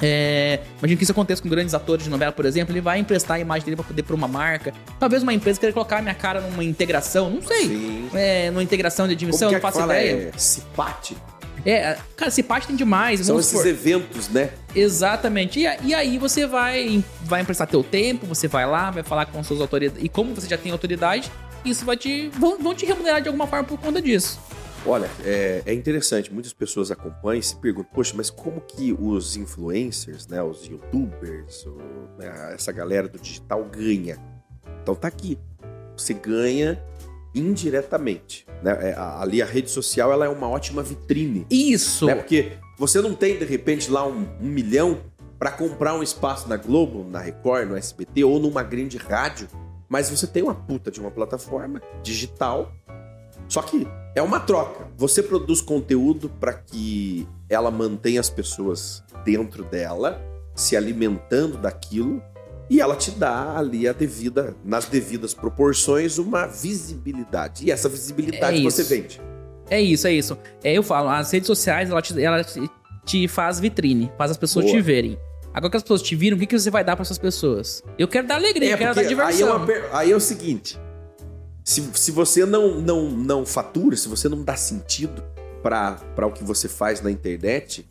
é, imagina que isso aconteça com grandes atores de novela, por exemplo, ele vai emprestar a imagem dele pra poder pra uma marca. Talvez uma empresa queira colocar a minha cara numa integração, não sei. Sim. É, numa integração de Como admissão, que não é faço fala? ideia. É Cipate? É, cara, parte tem demais. São esses supor. eventos, né? Exatamente. E, e aí você vai, vai emprestar teu tempo, você vai lá, vai falar com suas autoridades. E como você já tem autoridade, isso vai te. vão, vão te remunerar de alguma forma por conta disso. Olha, é, é interessante, muitas pessoas acompanham e se perguntam, poxa, mas como que os influencers, né, os youtubers, né, essa galera do digital ganha? Então tá aqui, você ganha indiretamente, né? É, ali a rede social ela é uma ótima vitrine, Isso! né? Porque você não tem de repente lá um, um milhão para comprar um espaço na Globo, na Record, no SBT ou numa grande rádio, mas você tem uma puta de uma plataforma digital só que é uma troca. Você produz conteúdo para que ela mantenha as pessoas dentro dela, se alimentando daquilo, e ela te dá ali a devida, nas devidas proporções, uma visibilidade. E essa visibilidade É você vende. É isso, é isso. É, eu falo, as redes sociais, ela te, ela te, faz vitrine, faz as pessoas Boa. te verem. Agora que as pessoas te viram, o que, que você vai dar para essas pessoas? Eu quero dar alegria, eu quero dar aí, é diversão. per- aí é o seguinte: se, se você não, não, não fatura, se você não dá sentido para o que você faz na internet,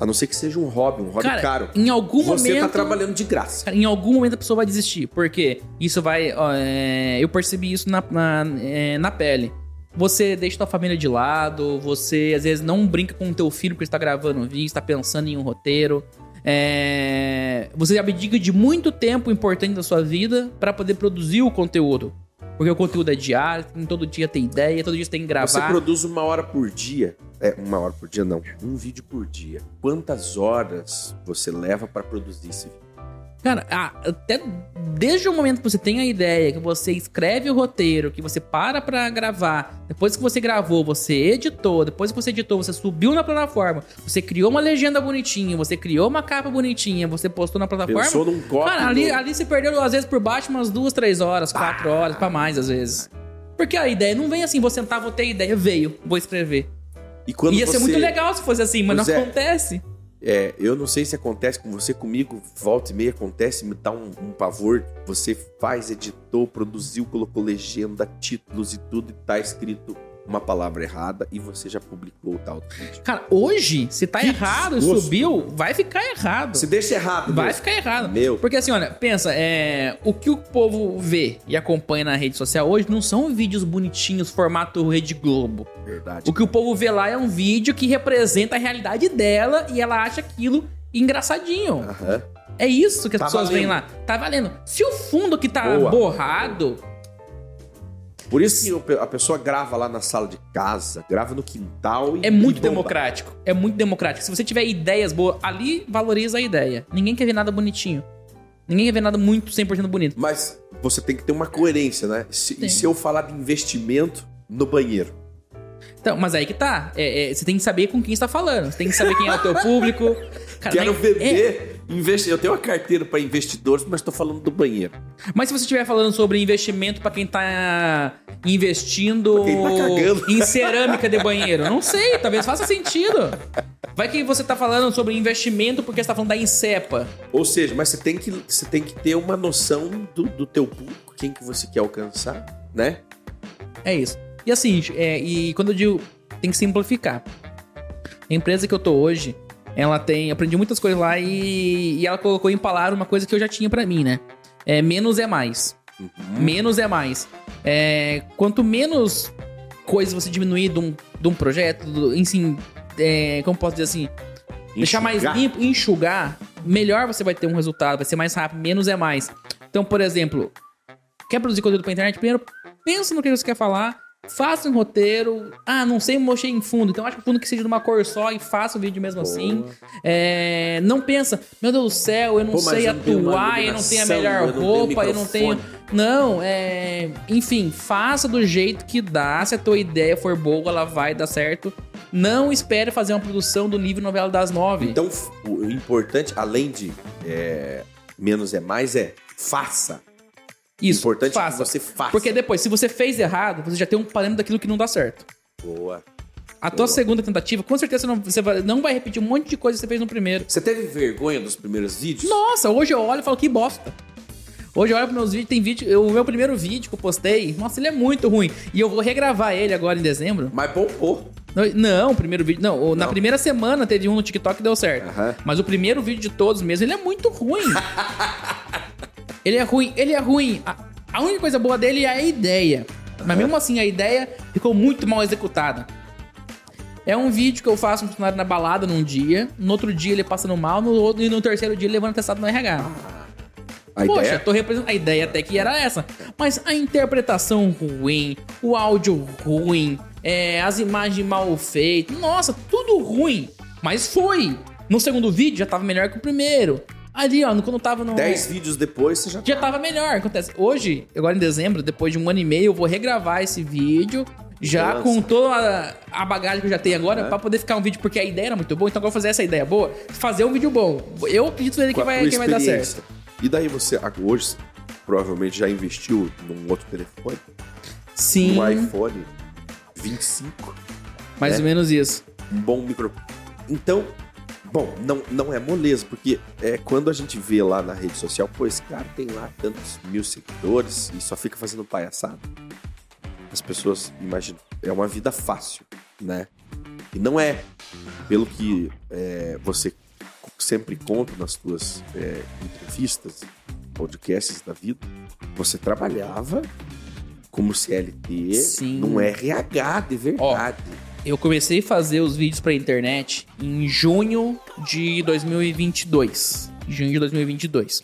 a não ser que seja um hobby, um hobby Cara, caro, Em algum você momento. tá trabalhando de graça. Cara, em algum momento a pessoa vai desistir. Porque isso vai. ó, é, eu percebi isso na, na, é, na pele. Você deixa tua família de lado, você às vezes não brinca com o teu filho porque está gravando um vídeo, está pensando em um roteiro. É, você abdica de muito tempo importante da sua vida para poder produzir o conteúdo. Porque o conteúdo é diário, todo dia tem ideia, todo dia tem que gravar. Você produz uma hora por dia. É, uma hora por dia não. Um vídeo por dia. Quantas horas você leva para produzir esse vídeo? Cara, até desde o momento que você tem a ideia, que você escreve o roteiro, que você para pra gravar, depois que você gravou, você editou, depois que você editou, você subiu na plataforma, você criou uma legenda bonitinha, você criou uma capa bonitinha, você postou na plataforma. Pensou num copo. Cara, ali, ali você perdeu às vezes por baixo umas duas, três horas, quatro horas, pra mais às vezes. Porque a ideia não vem assim, vou sentar, vou ter ideia, veio, vou escrever. E quando Ia ser você- muito legal se fosse assim, mas Pois não é. acontece. É, eu não sei se acontece com você, comigo, volta e meia acontece, me dá um, um pavor. Você faz, editou, produziu, colocou legenda, títulos e tudo, e tá escrito uma palavra errada e você já publicou o tal vídeo. Cara, hoje, se tá Que errado e subiu, vai ficar errado. Se deixa errado, Vai mesmo. ficar errado. Meu. Porque assim, olha, pensa, é, o que o povo vê e acompanha na rede social hoje não são vídeos bonitinhos, formato Rede Globo. Verdade. O que o povo vê lá é um vídeo que representa a realidade dela e ela acha aquilo engraçadinho. Aham. É isso que as Tá pessoas veem lá. valendo. Tá valendo. Se o fundo que tá Boa. borrado, Por isso que a pessoa grava lá na sala de casa, grava no quintal e. é muito bomba. democrático. É muito democrático. Se você tiver ideias boas, ali valoriza a ideia. Ninguém quer ver nada bonitinho. Ninguém quer ver nada muito 100% bonito. Mas você tem que ter uma coerência, né? Se, e se eu falar de investimento no banheiro? Então, mas aí que tá. É, é, você tem que saber com quem está falando. Você tem que saber quem é o teu público. Cara, Quero mas- vender. Investi- Eu tenho uma carteira para investidores, mas tô falando do banheiro. mas se você estiver falando sobre investimento pra quem tá investindo quem tá cagando. em cerâmica de banheiro, não sei, talvez faça sentido. Vai que você tá falando sobre investimento porque você tá falando da Incepa. Ou seja, mas você tem que, você tem que ter uma noção do, do teu público, quem que você quer alcançar, né? É isso. E assim, é, e quando eu digo tem que simplificar. A empresa que eu tô hoje, ela tem. Aprendi muitas coisas lá e, e ela colocou em palavra uma coisa que eu já tinha pra mim, né? É, menos é mais. Menos é mais. É, quanto menos coisas você diminuir de um, de um projeto, do, enfim, é, como posso dizer assim, deixar mais Enxugar. limpo, enxugar, melhor você vai ter um resultado, vai ser mais rápido, menos é mais. Então, por exemplo, quer produzir conteúdo pra internet? Primeiro, pensa no que você quer falar, faça um roteiro. Ah, não sei mexer em fundo, então acho que o fundo que seja de uma cor só e faça o vídeo mesmo assim. É, não pensa, meu Deus do céu, eu não Pô, sei eu atuar, eu não tenho a melhor eu roupa, eu não tenho. Não, é. Enfim, faça do jeito que dá. Se a tua ideia for boa, ela vai dar certo. Não espere fazer uma produção do nível novela das nove. Então, o importante, além de é, menos é mais, é faça. Isso, importante é que faça. você faça. Porque depois, se você fez errado, você já tem um parâmetro daquilo que não dá certo. Boa. A tua segunda tentativa, com certeza você não, você vai- não vai repetir um monte de coisa que você fez no primeiro. Você teve vergonha dos primeiros vídeos? Nossa, hoje eu olho e falo que bosta. Hoje eu olho pros meus vídeos, tem vídeo. eu- o meu primeiro vídeo que eu postei, nossa, ele é muito ruim. E eu vou regravar ele agora em dezembro. Mas bombou. Não, Não, o primeiro vídeo. Não, o- na Não. primeira semana teve um no TikTok que deu certo. Mas o primeiro vídeo de todos mesmo, ele é muito ruim. ele é ruim, ele é ruim. A, a única coisa boa dele é a ideia. Mas mesmo assim, a ideia ficou muito mal executada. É um vídeo que eu faço um funcionário na balada num dia, no outro dia ele passando mal, no outro, e no terceiro dia ele levando testado no RH. A Poxa, ideia tô representando. A ideia até que era essa. Mas a interpretação ruim, o áudio ruim, é, as imagens mal feitas. Nossa, tudo ruim. Mas foi. No segundo vídeo já tava melhor que o primeiro. Ali, ó, quando tava no. 10 vídeos depois, você já Já tava melhor. Acontece. Hoje, agora em dezembro, depois de um ano e meio, eu vou regravar esse vídeo. Já Nossa. com toda a, a bagagem que eu já tenho agora, É. pra poder ficar um vídeo, porque a ideia era muito boa, então agora fazer essa ideia boa, fazer um vídeo bom. Eu acredito nele que vai, que vai dar certo. E daí você, hoje, provavelmente já investiu num outro telefone, Sim. um iPhone 25, Mais né? ou menos isso. um bom micro. Então, bom, não, não é moleza, porque é quando a gente vê lá na rede social, pô, esse cara tem lá tantos mil seguidores e só fica fazendo palhaçada. As pessoas imaginam, é uma vida fácil, né? E não é. Pelo que é, você sempre conta nas suas é, entrevistas, podcasts da vida, você trabalhava como CLT Sim. num RH de verdade. Eu comecei a fazer os vídeos pra internet em junho de 2022. Junho de 2022.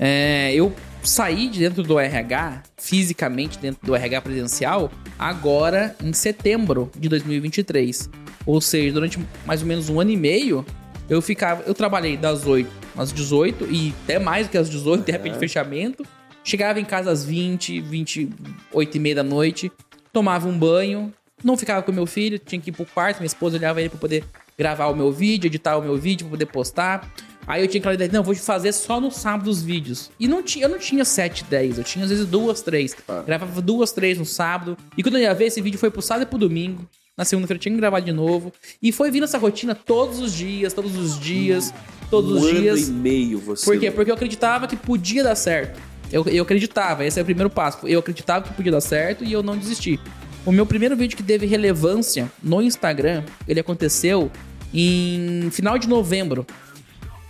É, eu saí de dentro do RH, fisicamente dentro do RH presencial, agora em setembro de 2023. Ou seja, durante mais ou menos um ano e meio, eu ficava. Eu trabalhei das 8 às 18 e até mais do que às 18, de repente fechamento. Chegava em casa às 20, 28 e meia da noite, tomava um banho, não ficava com meu filho, tinha que ir pro quarto, minha esposa olhava ele pra poder gravar o meu vídeo, editar o meu vídeo, pra poder postar. Aí eu tinha aquela ideia, não, vou fazer só no sábado os vídeos. E não tinha, eu não tinha 7, 10, eu tinha às vezes duas, três. Ah. Gravava duas, três no sábado. E quando eu ia ver, esse vídeo foi pro sábado e pro domingo. Na segunda-feira tinha que gravar de novo. E foi vindo essa rotina todos os dias, todos os dias, todos um os ano dias. e meio você. Por quê? Porque eu acreditava que podia dar certo. Eu, eu acreditava, esse é o primeiro passo. Eu acreditava que podia dar certo e eu não desisti. O meu primeiro vídeo que teve relevância no Instagram, ele aconteceu em final de novembro.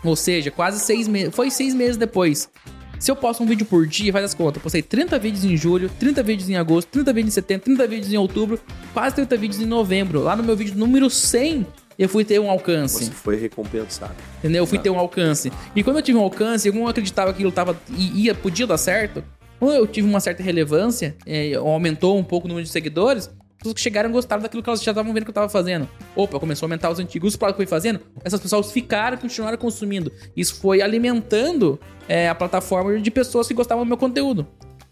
Ou seja, quase seis meses. Foi seis meses depois. Se eu posto um vídeo por dia, faz as contas. Eu postei 30 vídeos em julho, 30 vídeos em agosto, 30 vídeos em setembro, 30 vídeos em outubro, quase 30 vídeos em novembro. Lá no meu vídeo número 100, eu fui ter um alcance. Você foi recompensado. Entendeu? Eu fui ter um alcance. E quando eu tive um alcance, eu não acreditava que aquilo tava, ia, podia dar certo. Quando eu tive uma certa relevância, é, aumentou um pouco o número de seguidores, as pessoas que chegaram gostaram daquilo que elas já estavam vendo que eu tava fazendo. Opa, começou a aumentar os antigos, os produtos que eu fui fazendo, essas pessoas ficaram e continuaram consumindo. Isso foi alimentando é, a plataforma de pessoas que gostavam do meu conteúdo.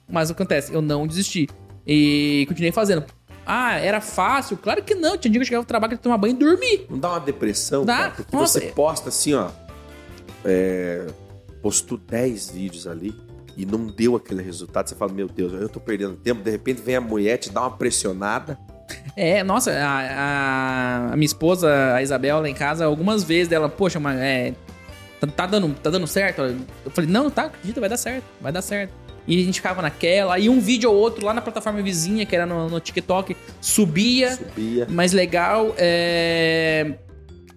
Mas acontece, eu não desisti. E continuei fazendo. Ah, era fácil? Claro que não. Tinha dia que eu chegava no trabalho, ia tomar banho e dormir. Não dá uma depressão, Dá. cara? Porque Nossa, você é- posta assim, ó. É, postou 10 vídeos ali e não deu aquele resultado. Você fala, meu Deus, eu tô perdendo tempo. De repente vem a mulher, te dá uma pressionada. É, nossa, a, a- a minha esposa, a Isabel, lá em casa, algumas vezes dela, poxa, mas é. Tá, tá dando, tá dando certo? Eu falei, não, tá, acredita, vai dar certo, vai dar certo. E a gente ficava naquela, e um vídeo ou outro lá na plataforma vizinha, que era no, no TikTok, subia, Subia. mais legal, é.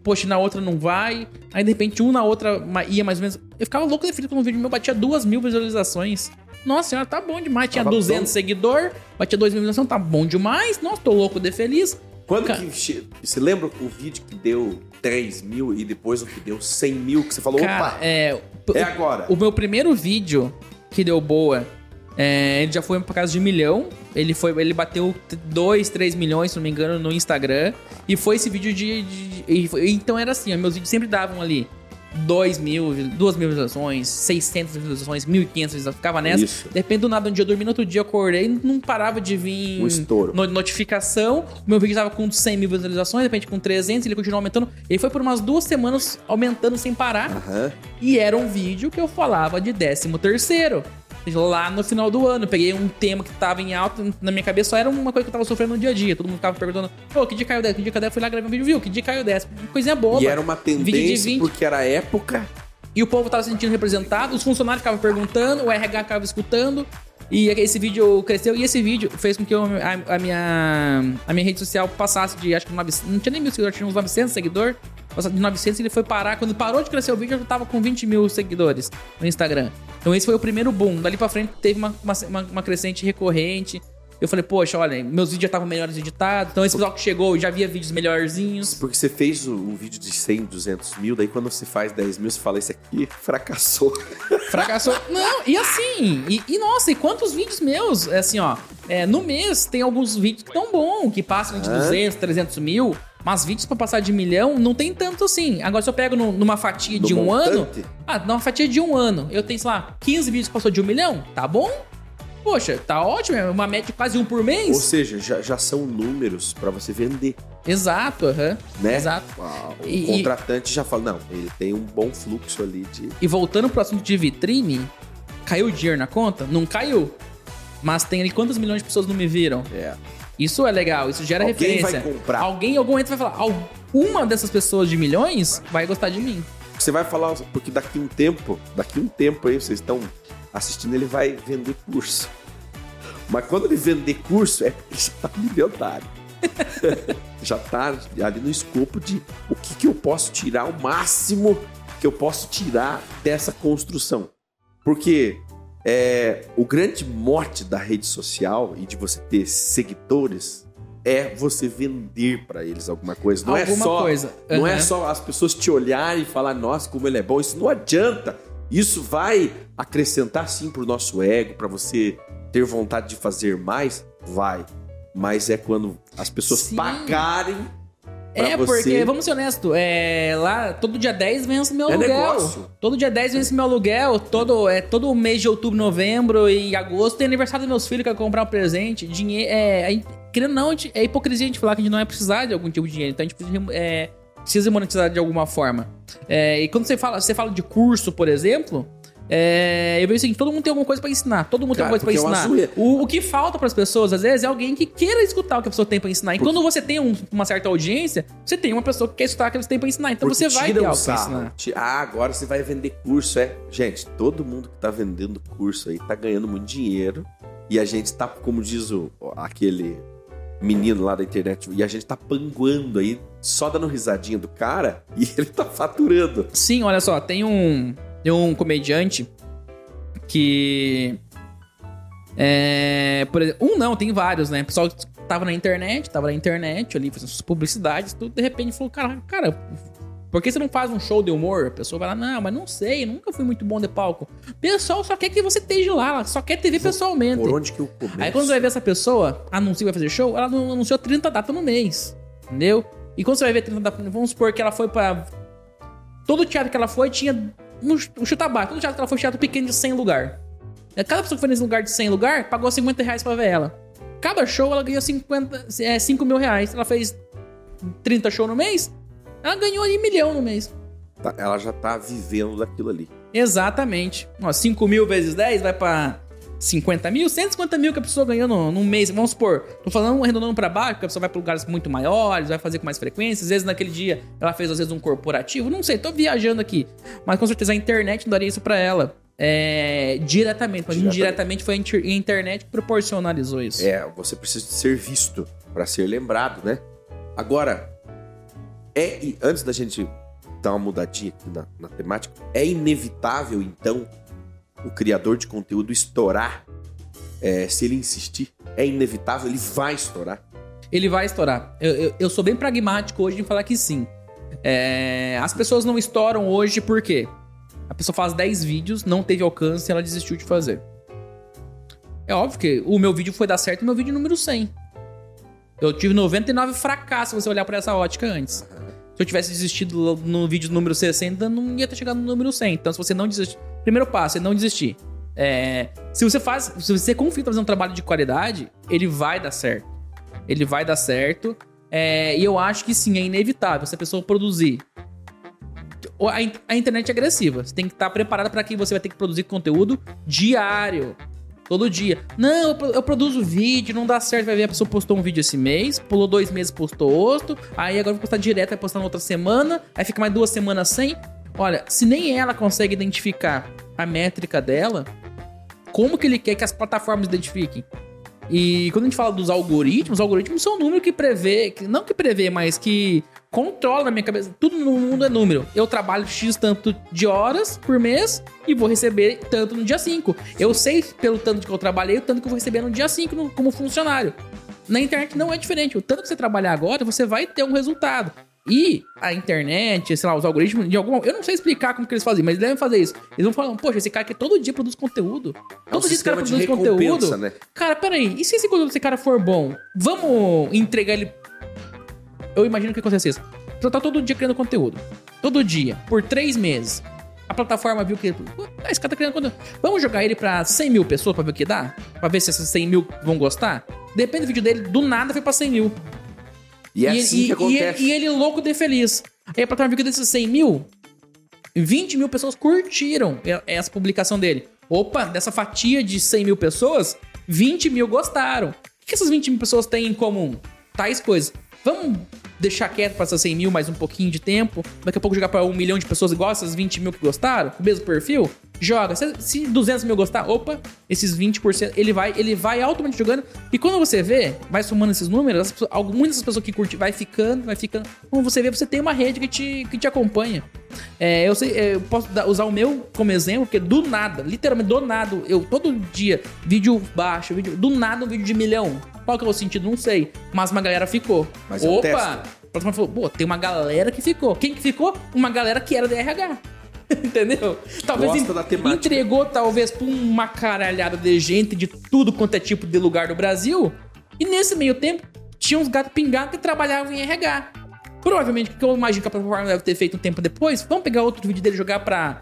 Poxa, na outra não vai. Aí de repente um na outra ia mais ou menos. Eu ficava louco de feliz quando um vídeo meu batia duas mil visualizações. Nossa senhora, tá bom demais. Tinha Tava 200 bom. seguidor, batia 2 mil visualizações, tá bom demais. Nossa, tô louco de feliz. Quando Ca- que. Você lembra o vídeo que deu 3 mil e depois o que deu 100 mil? Que você falou, Cara, opa, é, é agora. o meu primeiro vídeo que deu boa É, ele já foi pra casa de milhão. Ele foi, ele bateu 2, 3 milhões, se não me engano, no Instagram. E foi esse vídeo de. de- e foi- então era assim, ó, meus vídeos sempre davam ali 2 mil, 2 mil visualizações, 600 visualizações, 1.500 visualizações. Ficava nessa. Isso. De repente, do nada, um dia eu dormi, no outro dia eu acordei, não parava de vir Um estouro. no- notificação. O meu vídeo tava com 100 mil visualizações, de repente com 300, ele continuou aumentando. Ele foi por umas duas semanas aumentando sem parar. Aham. E era um vídeo que eu falava de 13 terceiro. Lá no final do ano, peguei um tema que tava em alta na minha cabeça, só era uma coisa que eu tava sofrendo no dia a dia. Todo mundo ficava perguntando, pô, que dia caiu 10? Que dia caiu 10? Eu fui lá gravar um vídeo, viu? Que dia caiu 10? Coisinha boba. E era uma tendência 20. porque era a época. E o povo tava se sentindo representado, os funcionários ficavam perguntando, o RH ficava escutando. E esse vídeo cresceu. E esse vídeo fez com que eu- a, a minha, a minha rede social passasse de, acho que 900, não tinha nem mil seguidores, tinha uns 900 seguidores. De 900 e ele foi parar. Quando parou de crescer o vídeo, eu tava com 20 mil seguidores no Instagram. Então esse foi o primeiro boom. Dali pra frente teve uma, uma- uma crescente recorrente. Eu falei, poxa, olha, meus vídeos já estavam melhores editados. Então esse pessoal que chegou já via vídeos melhorzinhos. Porque você fez um vídeo de 100, 200 mil, daí quando você faz 10 mil, você fala, esse aqui fracassou. Fracassou. Não, e assim, e, e, nossa, e quantos vídeos meus? É assim, ó, é, no mês tem alguns vídeos que tão bom, que passam de Hã? 200, 300 mil, mas vídeos pra passar de milhão não tem tanto assim. Agora, se eu pego no- numa fatia de No um ano, montante? ah, numa fatia de um ano, eu tenho, sei lá, 15 vídeos que passou de um milhão, tá bom? Poxa, tá ótimo, é uma média de quase um por Ou mês. seja, já, já são números pra você vender, Exato, aham. né? Exato. O E- contratante já fala, não, ele tem um bom fluxo ali de... E voltando pro assunto de vitrine, caiu dinheiro na conta? Não caiu. Mas tem ali quantas milhões de pessoas não me viram? É. Isso é legal, isso gera Alguém referência. vai comprar. Alguém algum momento vai falar, alguma dessas pessoas de milhões vai gostar de mim. Você vai falar, porque daqui um tempo, daqui um tempo aí, vocês estão assistindo, ele vai vender curso. Mas quando ele vender curso, é porque já tá milionário. já tá ali no escopo de o que, que eu posso tirar, o máximo que eu posso tirar dessa construção. Porque é, o grande mote da rede social e de você ter seguidores é você vender para eles alguma coisa. Não Alguma é só, coisa. não é só as pessoas te olharem e falar, nossa, como ele é bom. Isso não adianta. Isso vai acrescentar sim pro nosso ego, para você ter vontade de fazer mais, vai. Mas é quando as pessoas Sim. pagarem É, você. porque, vamos ser honestos, é, lá todo dia 10 vence meu É aluguel. negócio. Todo dia 10 vence meu aluguel. Todo, é, todo mês de outubro, novembro e agosto tem aniversário dos meus filhos que eu comprar um presente. Dinheiro. É, é, querendo não, é hipocrisia a gente falar que a gente não vai precisar de algum tipo de dinheiro. Então a gente precisa, é, precisa monetizar de alguma forma. É, e quando você fala, você fala de curso, por exemplo. É, eu vejo o seguinte, todo mundo tem alguma coisa pra ensinar, todo mundo Cara, tem alguma coisa porque é ensinar. zoeira. O, o que falta pras pessoas, às vezes, é alguém que queira escutar o que a pessoa tem pra ensinar. E quando você tem um- uma certa audiência, você tem uma pessoa que quer escutar o que você tem pra ensinar. Então Porque você vai ter o algo ensinar. Ah, agora você vai vender curso, é. Gente, todo mundo que tá vendendo curso aí tá ganhando muito dinheiro. E a gente tá, como diz o, aquele menino lá da internet, e a gente tá panguando aí, só dando risadinha do cara, e ele tá faturando. Sim, olha só, tem um, tem um comediante que. É, por exemplo, um não, tem vários, né? O pessoal tava na internet, tava na internet ali fazendo suas publicidades, tudo, de repente falou: cara, cara, por que você não faz um show de humor? A pessoa vai lá, não, mas não sei, nunca fui muito bom de palco. O pessoal só quer que você esteja lá, só quer te ver pessoalmente. Por onde que eu começo? Aí quando você vai ver essa pessoa, anuncia que vai fazer show, ela não anunciou 30 datas no mês. Entendeu? E quando você vai ver 30 datas, vamos supor que ela foi pra. Todo teatro que ela foi tinha. Um chuta baixo. Todo teatro que ela foi, teatro pequeno de 100 lugar. E Cada pessoa que foi nesse lugar de 100 lugar pagou 50 reais pra ver ela. Cada show ela ganhou 50, é, 5 mil reais. Ela fez 30 shows no mês, ela ganhou aí milhão no mês. Tá, ela já tá vivendo daquilo ali. Exatamente. Ó, 5 mil vezes 10 vai pra 50 mil, 150 mil que a pessoa ganhou no, num mês. Vamos supor, tô falando arredondando pra baixo, que a pessoa vai pra lugares muito maiores, vai fazer com mais frequência. Às vezes naquele dia ela fez, às vezes, um corporativo. Não sei, tô viajando aqui. Mas com certeza a internet não daria isso pra ela. É, diretamente, mas Diretamente. indiretamente foi a inter- a internet que proporcionalizou isso. É, você precisa de ser visto para ser lembrado, né? Agora, é e antes da gente dar uma mudadinha aqui na, na temática, é inevitável então o criador de conteúdo estourar é, se ele insistir. É inevitável, ele vai estourar. Ele vai estourar. Eu, eu, eu sou bem pragmático hoje em falar que sim. É, as pessoas não estouram hoje por quê? A pessoa faz 10 vídeos, não teve alcance e ela desistiu de fazer. É óbvio que o meu vídeo foi dar certo o meu vídeo número 100. Eu tive 99 fracassos se você olhar por essa ótica antes. Se eu tivesse desistido no vídeo número 60, não ia ter chegado no número 100. Então, se você não desistir... Primeiro passo é não desistir. É, se você faz... Se você confia fazer um trabalho de qualidade, ele vai dar certo. Ele vai dar certo. É, e eu acho que sim, é inevitável se a pessoa produzir. A, a internet é agressiva. Você tem que estar preparado para que você vai ter que produzir conteúdo diário. Todo dia. Não, eu, eu, produzo vídeo, não dá certo. Vai ver, a pessoa postou um vídeo esse mês, pulou dois meses, postou outro. Aí agora vai postar direto, vai postar na outra semana. Aí fica mais duas semanas sem. Olha, se nem ela consegue identificar a métrica dela, como que ele quer que as plataformas identifiquem? E quando a gente fala dos algoritmos, os algoritmos são um número que prevê, que, não que prevê, mas que controla na minha cabeça. Tudo no mundo é número. Eu trabalho X tanto de horas por mês e vou receber tanto no dia 5. Eu sei pelo tanto que eu trabalhei, o tanto que eu vou receber no dia 5 no, como funcionário. Na internet não é diferente. O tanto que você trabalhar agora, você vai ter um resultado. E a internet, sei lá, os algoritmos, de alguma. Eu não sei explicar como que eles fazem, mas eles devem fazer isso. Eles vão falar, poxa, esse cara que todo dia produz conteúdo. É Todo um dia esse cara produz conteúdo. né? Cara, peraí, e se esse conteúdo desse cara for bom? Vamos entregar ele. Eu imagino que acontece isso. Você tá todo dia criando conteúdo. Todo dia, por três meses. A plataforma viu que. Ah, esse cara tá criando conteúdo. Vamos jogar ele pra 100 mil pessoas pra ver o que dá? Pra ver se essas 100 mil vão gostar? Depende do vídeo dele, do nada foi pra 100 mil. E é E, assim ele, que e- acontece. e e ele louco de feliz. Aí a plataforma viu que desses 100 mil, 20 mil pessoas curtiram e- essa publicação dele. Opa, dessa fatia de 100 mil pessoas, 20 mil gostaram. O que essas 20 mil pessoas têm em comum? Tais coisas. Vamos deixar quieto para essas 100 mil mais um pouquinho de tempo. Daqui a pouco jogar para um milhão de pessoas igual essas 20 mil que gostaram, o mesmo perfil. Joga. Se, se 200 mil gostar, opa, esses 20%, ele vai, ele vai automaticamente jogando. E quando você vê, vai somando esses números, as pessoas, algumas dessas pessoas que curtem vai ficando, vai ficando. Quando você vê, você tem uma rede que te, que te acompanha. É, eu, sei, é, eu posso usar o meu como exemplo, porque do nada, literalmente do nada, eu todo dia, vídeo baixo, vídeo, do nada um vídeo de milhão. Qual que é o sentido? Não sei. Mas uma galera ficou. Mas é um Opa! A plataforma falou, pô, tem uma galera que ficou. Quem que ficou? Uma galera que era DRH. Entendeu? Talvez en- entregou, talvez, pra uma caralhada de gente de tudo quanto é tipo de lugar do Brasil. E nesse meio tempo, tinha uns gatos pingados que trabalhavam em RH. Provavelmente, porque eu imagino que a plataforma deve ter feito um tempo depois. Vamos pegar outro vídeo dele e jogar pra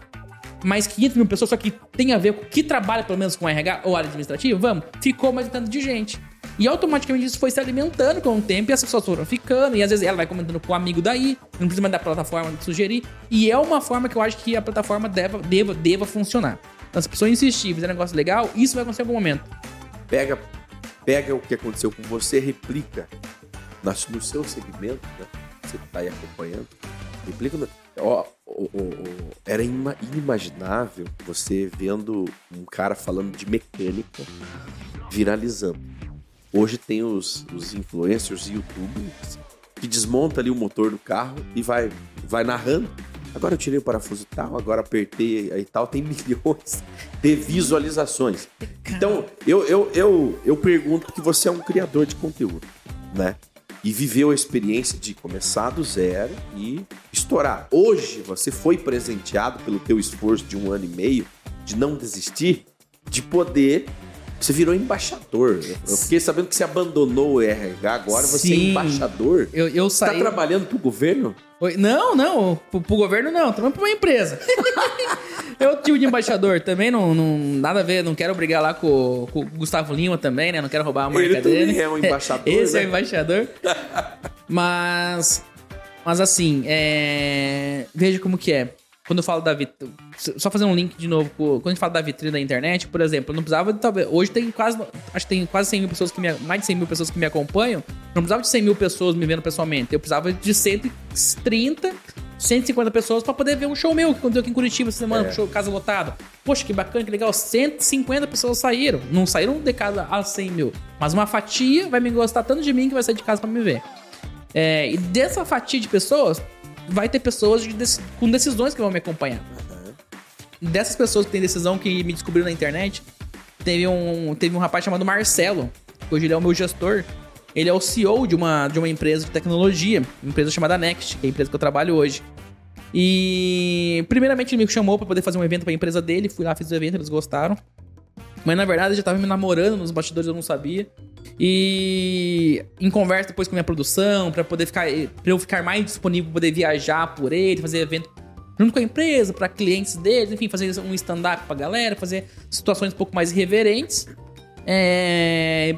mais 500 mil pessoas, só que tem a ver com que trabalha pelo menos com RH ou área administrativa? Vamos. Ficou mais um tanto de gente. E automaticamente isso foi se alimentando com o tempo e as pessoas foram ficando. E às vezes ela vai comentando com um amigo daí, não precisa da plataforma sugerir. E é uma forma que eu acho que a plataforma deva, deva, deva funcionar. Então, se a pessoa insistir, fizer um negócio legal, isso vai acontecer em algum momento. Pega, pega o que aconteceu com você, replica no seu segmento, né? Você tá aí acompanhando. Replica no, ó, ó, ó, era ima- inimaginável você vendo um cara falando de mecânica viralizando. Hoje tem os, os influencers e youtubers que desmonta ali o motor do carro e vai, vai narrando. Agora eu tirei o parafuso tal, agora apertei e tal. Tem milhões de visualizações. Então, eu, eu, eu, eu pergunto que você é um criador de conteúdo, né? E viveu a experiência de começar do zero e estourar. Hoje, você foi presenteado pelo teu esforço de um ano e meio de não desistir, de poder... Você virou embaixador. Eu fiquei sabendo que você abandonou o RH, agora você é Sim. embaixador. Eu, eu Você tá saí. trabalhando pro governo? Oi, Não, não, pro, pro governo não, também pra uma empresa. eu tive de embaixador também, não, não, nada a ver, não quero brigar lá com, com o Gustavo Lima também, né? Não quero roubar a marca Ele dele. é um embaixador, Esse é né? o embaixador. mas, mas assim, é... veja como que é. Quando eu falo da vitrine. Só fazer um link de novo. Quando a gente fala da vitrine da internet, por exemplo, eu não precisava de talvez. Hoje tem quase. Acho que tem quase 100 mil pessoas que me. Mais de 100 mil pessoas que me acompanham. Não precisava de 100 mil pessoas me vendo pessoalmente. Eu precisava de 130, 150 pessoas pra poder ver um show meu que aconteceu aqui em Curitiba essa semana, É. um show casa lotado. Poxa, que bacana, que legal. 150 pessoas saíram. Não saíram de casa a 100 mil. Mas uma fatia vai me gostar tanto de mim que vai sair de casa pra me ver. É, e dessa fatia de pessoas, vai ter pessoas de com decisões que vão me acompanhar. Dessas pessoas que têm decisão que me descobriram na internet, teve um, teve um rapaz chamado Marcelo, que hoje ele é o meu gestor. Ele é o CEO de uma, de uma empresa de tecnologia, uma empresa chamada Next, que é a empresa que eu trabalho hoje. E primeiramente ele me chamou para poder fazer um evento para a empresa dele, fui lá, fiz o evento, eles gostaram. Mas na verdade eu já tava me namorando nos bastidores, eu não sabia. E em conversa depois com a minha produção, pra poder ficar. Pra eu ficar mais disponível, poder viajar por ele, fazer evento junto com a empresa, para clientes deles, enfim, fazer um stand-up pra galera, fazer situações um pouco mais irreverentes. É...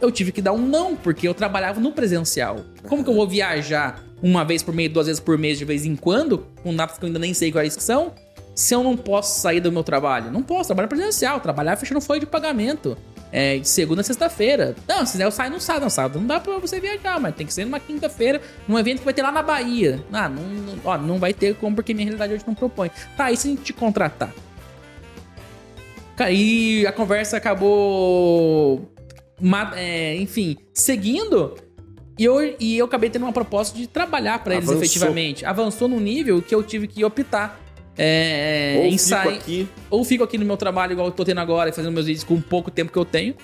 Eu tive que dar um não, porque eu trabalhava no presencial. Como que eu vou viajar uma vez por mês, duas vezes por mês, de vez em quando, com datas que eu ainda nem sei quais são, se eu não posso sair do meu trabalho? Não posso, trabalhar presencial, trabalhar fechando folha de pagamento. É, de segunda a sexta-feira. Não, se quiser eu saio no sábado. Não, sábado não dá pra você viajar, mas tem que ser numa quinta-feira, num evento que vai ter lá na Bahia. Ah, não, não, ó, não vai ter como, porque minha realidade hoje não propõe. Tá, e se a gente te contratar? E a conversa acabou. É, enfim, seguindo. E eu, e eu acabei tendo uma proposta de trabalhar para eles efetivamente. Avançou num nível que eu tive que optar. É, ou fico aqui. Ou fico aqui no meu trabalho, igual eu tô tendo agora, fazendo meus vídeos com pouco tempo que eu tenho.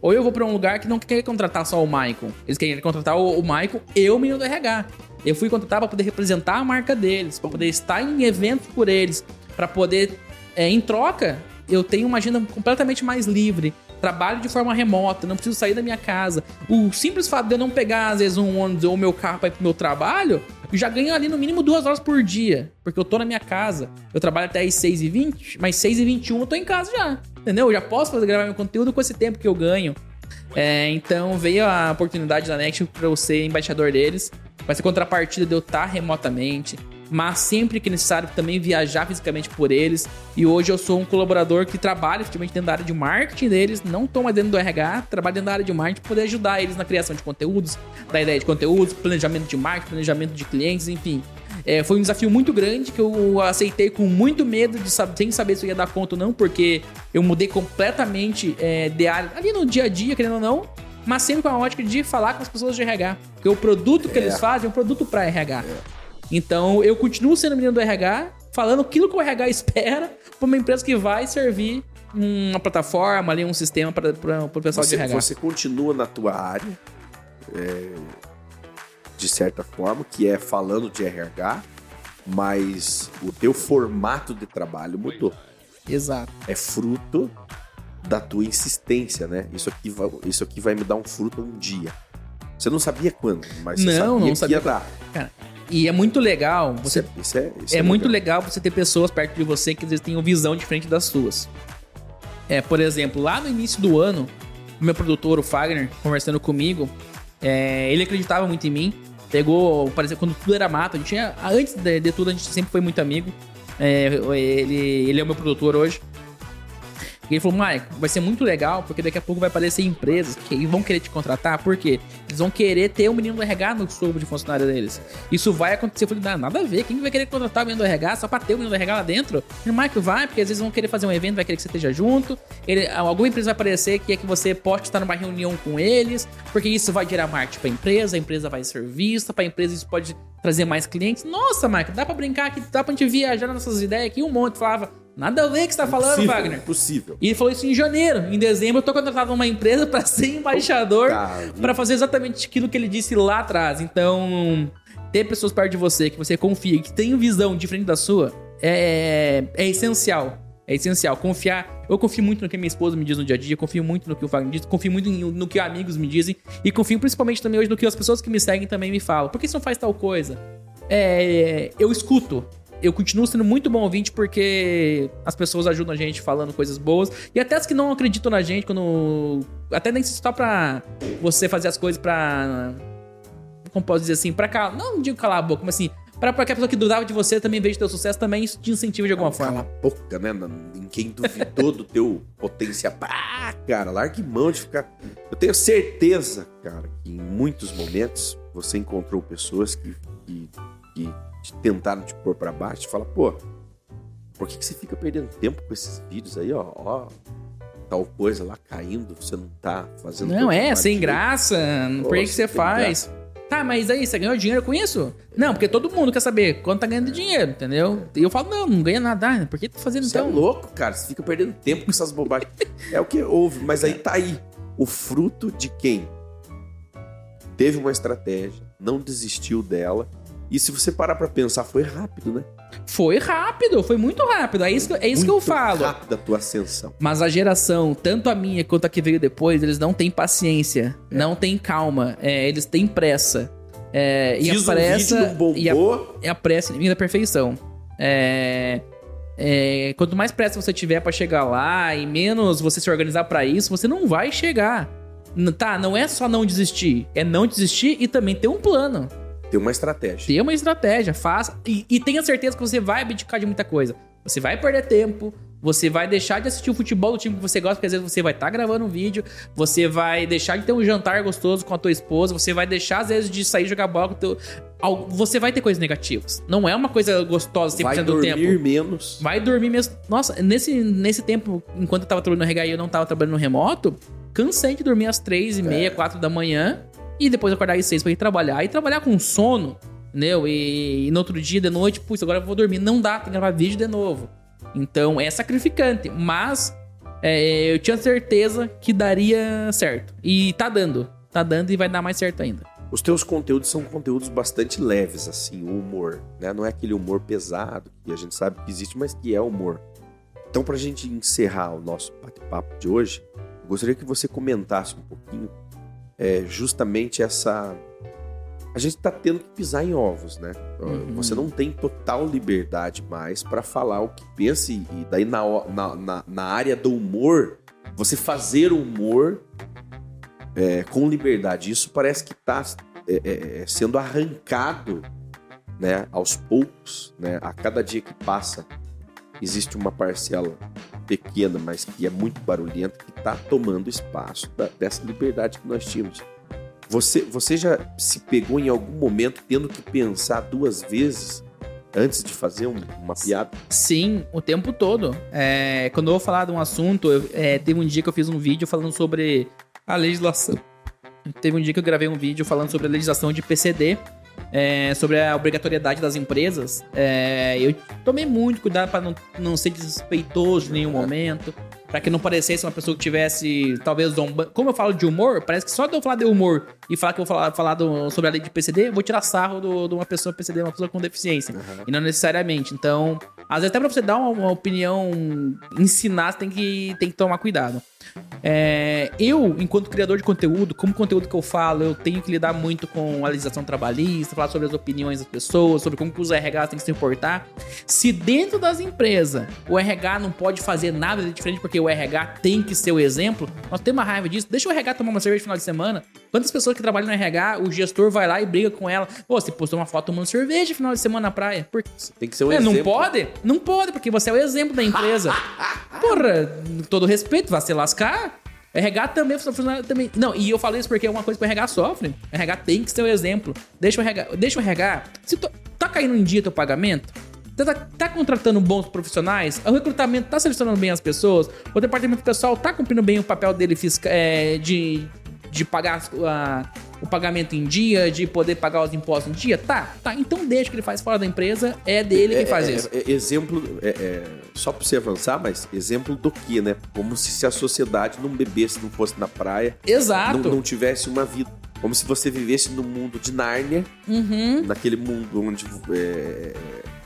Ou eu vou para um lugar que não quer contratar só o Michael. Eles querem contratar o, o Michael e o menino do RH. Eu fui contratar para poder representar a marca deles, para poder estar em eventos por eles, para poder, é, em troca, eu tenho uma agenda completamente mais livre. Trabalho de forma remota, não preciso sair da minha casa. O simples fato de eu não pegar, às vezes, um ônibus ou meu carro para ir pro meu trabalho, já ganho ali no mínimo duas horas por dia. Porque eu tô na minha casa. Eu trabalho até as 6h20, mas 6h21 eu tô em casa já. Entendeu? Eu já posso fazer gravar meu conteúdo com esse tempo que eu ganho. É, então veio a oportunidade da Next para eu ser embaixador deles. Vai ser contrapartida de eu estar remotamente mas sempre que necessário também viajar fisicamente por eles. E hoje eu sou um colaborador que trabalha efetivamente dentro da área de marketing deles, não estou mais dentro do RH, trabalho dentro da área de marketing para poder ajudar eles na criação de conteúdos, da ideia de conteúdos, planejamento de marketing, planejamento de clientes, enfim. É, foi um desafio muito grande que eu aceitei com muito medo, de saber, sem saber se eu ia dar conta ou não, porque eu mudei completamente é, de área, ali no dia a dia, querendo ou não, mas sempre com a ótica de falar com as pessoas de RH. Porque o produto que é. eles fazem é um produto para RH. Então eu continuo sendo menino do RH, falando aquilo que o RH espera para uma empresa que vai servir uma plataforma ali, um sistema para o pessoal você, de RH. Você continua na tua área, é, de certa forma, que é falando de RH, mas o teu formato de trabalho mudou. Exato. É fruto da tua insistência, né? Isso aqui vai, isso aqui vai me dar um fruto um dia. Você não sabia quando, mas você não, sabia não que sabia ia dar. Cara, e é muito legal você. Isso é, isso é, isso é, é muito legal você ter pessoas perto de você que às vezes tenham visão diferente das suas. É, por exemplo, lá no início do ano, o meu produtor, o Fagner, conversando comigo, é, ele acreditava muito em mim. Pegou, parecia quando tudo era mato. A gente tinha, antes de, de tudo, a gente sempre foi muito amigo. É, ele, ele é o meu produtor hoje. E ele falou, Mike, vai ser muito legal, porque daqui a pouco vai aparecer empresas que vão querer te contratar, porque eles vão querer ter o um menino do RH no scope de funcionário deles. Isso vai acontecer. Eu falei, não, nada a ver. Quem vai querer contratar o menino do RH só pra ter o menino do RH lá dentro? E o Mike vai, porque às vezes vão querer fazer um evento, vai querer que você esteja junto. Ele, alguma empresa vai aparecer que é que você pode estar numa reunião com eles, porque isso vai gerar marketing pra empresa, a empresa vai ser vista, pra empresa isso pode trazer mais clientes. Nossa, Mike, dá pra brincar aqui, dá pra gente viajar nas nossas ideias aqui um monte. Falava, Nada a ver que você tá falando, impossível, Wagner. Impossível. E ele falou isso em janeiro. Em dezembro, eu tô contratado numa empresa para ser embaixador, para fazer exatamente aquilo que ele disse lá atrás. Então, ter pessoas perto de você, que você confia, que tem visão diferente da sua, é, é essencial. É essencial. Confiar. Eu confio muito no que minha esposa me diz no dia a dia, confio muito no que o Wagner diz, confio muito no que amigos me dizem, e confio principalmente também hoje no que as pessoas que me seguem também me falam. Por que você não faz tal coisa? É, eu escuto eu continuo sendo muito bom ouvinte porque as pessoas ajudam a gente falando coisas boas. E até as que não acreditam na gente, quando. Até nem só pra você fazer as coisas pra. Como posso dizer assim? Pra calar. Não digo calar a boca, mas assim. Pra, pra que a pessoa que dudava de você também veja teu sucesso, também isso te incentiva de alguma forma. Cala a boca, né? Em quem duvidou do teu potencial. Ah, cara, largue mão de ficar. Eu tenho certeza, cara, que em muitos momentos você encontrou pessoas que, que, que te tentaram te pôr para baixo, te fala, pô, por que, que você fica perdendo tempo com esses vídeos aí, ó, ó, tal coisa lá caindo, você não tá fazendo. Não, é, sem graça, por que, que você faz? Graça. Tá, mas aí, você ganhou dinheiro com isso? Não, porque todo mundo quer saber quanto tá ganhando dinheiro, entendeu? E eu falo, não, não ganha nada. Por que tá fazendo você então? Você é louco, cara. Você fica perdendo tempo com essas bobagens. é o que houve, mas aí tá aí. O fruto de quem teve uma estratégia, não desistiu dela E se você parar pra pensar, foi rápido, né? Foi rápido, foi muito rápido. É isso, que- é isso que eu Muito falo. rápido a tua ascensão. Mas a geração, tanto a minha quanto a que veio depois, eles não têm paciência, não têm calma, é, eles têm pressa. É, e a um pressa. não e a, é a pressa inimiga da perfeição. É, é, quanto mais pressa você tiver pra chegar lá e menos você se organizar pra isso, você não vai chegar. Tá, não é só não desistir, é não desistir e também ter um plano. Tem uma estratégia. Ter uma estratégia, faça. E, e tenha certeza que você vai abdicar de muita coisa. Você vai perder tempo, você vai deixar de assistir o futebol do time que você gosta, porque às vezes você vai estar gravando um vídeo, você vai deixar de ter um jantar gostoso com a tua esposa, você vai deixar às vezes de sair jogar bola com o teu. Você vai ter coisas negativas. Não é uma coisa gostosa 100% Vai do dormir tempo. menos. Vai dormir mesmo. Nossa, nesse, nesse tempo, enquanto eu tava trabalhando no RH e eu não tava trabalhando no remoto, cansei de dormir às três e meia, quatro da manhã e depois acordar às seis pra ir trabalhar. E trabalhar com sono, entendeu? E, e no outro dia de noite, putz, agora eu vou dormir. Não dá, tem que gravar vídeo de novo. Então é sacrificante, mas é, eu tinha certeza que daria certo. E tá dando. Tá dando e vai dar mais certo ainda. Os teus conteúdos são conteúdos bastante leves, assim, o humor, né? Não é aquele humor pesado que a gente sabe que existe, mas que é humor. Então, pra gente encerrar o nosso bate-papo de hoje, gostaria que você comentasse um pouquinho é, justamente essa. A gente tá tendo que pisar em ovos, né? Uhum. Você não tem total liberdade mais pra falar o que pensa, e daí na, na, na, área do humor, você fazer humor é, com liberdade. Isso parece que está sendo arrancado né, aos poucos, né, a cada dia que passa. Existe uma parcela pequena, mas que é muito barulhenta, que está tomando espaço da- dessa liberdade que nós tínhamos. Você, você já se pegou em algum momento tendo que pensar duas vezes antes de fazer um- uma piada? Sim, o tempo todo. É, quando eu vou falar de um assunto, eu- é, teve um dia que eu fiz um vídeo falando sobre a legislação. Teve um dia que eu gravei um vídeo falando sobre a legislação de PCD, é, sobre a obrigatoriedade das empresas. É, eu tomei muito cuidado para não, não ser desrespeitoso em nenhum momento, para que não parecesse uma pessoa que tivesse, talvez, zombando. Como eu falo de humor, parece que só de eu falar de humor e falar que eu vou falar, falar do- sobre a lei de PCD, eu vou tirar sarro do- de uma pessoa PCD, uma pessoa com deficiência. E não necessariamente. Então, às vezes até pra você dar uma, uma opinião, ensinar, você tem que, tem que tomar cuidado. É, eu, enquanto criador de conteúdo, como conteúdo que eu falo, eu tenho que lidar muito com a legislação trabalhista, falar sobre as opiniões das pessoas, sobre como que os RH têm que se importar. Se dentro das empresas o RH não pode fazer nada de diferente porque o RH tem que ser o exemplo, nós temos uma raiva disso. Deixa o RH tomar uma cerveja no final de semana. Quantas pessoas que trabalham no RH, o gestor vai lá e briga com ela. Pô, você postou uma foto tomando cerveja no final de semana na praia. Por? Você tem que ser um É, não exemplo. pode? Não pode, porque você é o exemplo da empresa. Porra, todo respeito, vai se lascar. RH também, funcionário também. Não, e eu falo isso porque é uma coisa que o RH sofre. O RH tem que ser o exemplo. Deixa o RH. Deixa o RH. Se tu, tá caindo em dia teu pagamento, tá, tá, contratando bons profissionais, o recrutamento tá selecionando bem as pessoas, o departamento pessoal tá cumprindo bem o papel dele fisca, é, de, de pagar a- o pagamento em dia, de poder pagar os impostos em dia? Tá, tá. Então deixa o que ele faz fora da empresa, é dele que faz é, isso. é, exemplo, é, é, só pra você avançar, mas exemplo do que, né? Como se, se a sociedade não bebesse, não fosse na praia, não, Exato. não tivesse uma vida. Como se você vivesse no mundo de Nárnia, Uhum. naquele mundo onde é,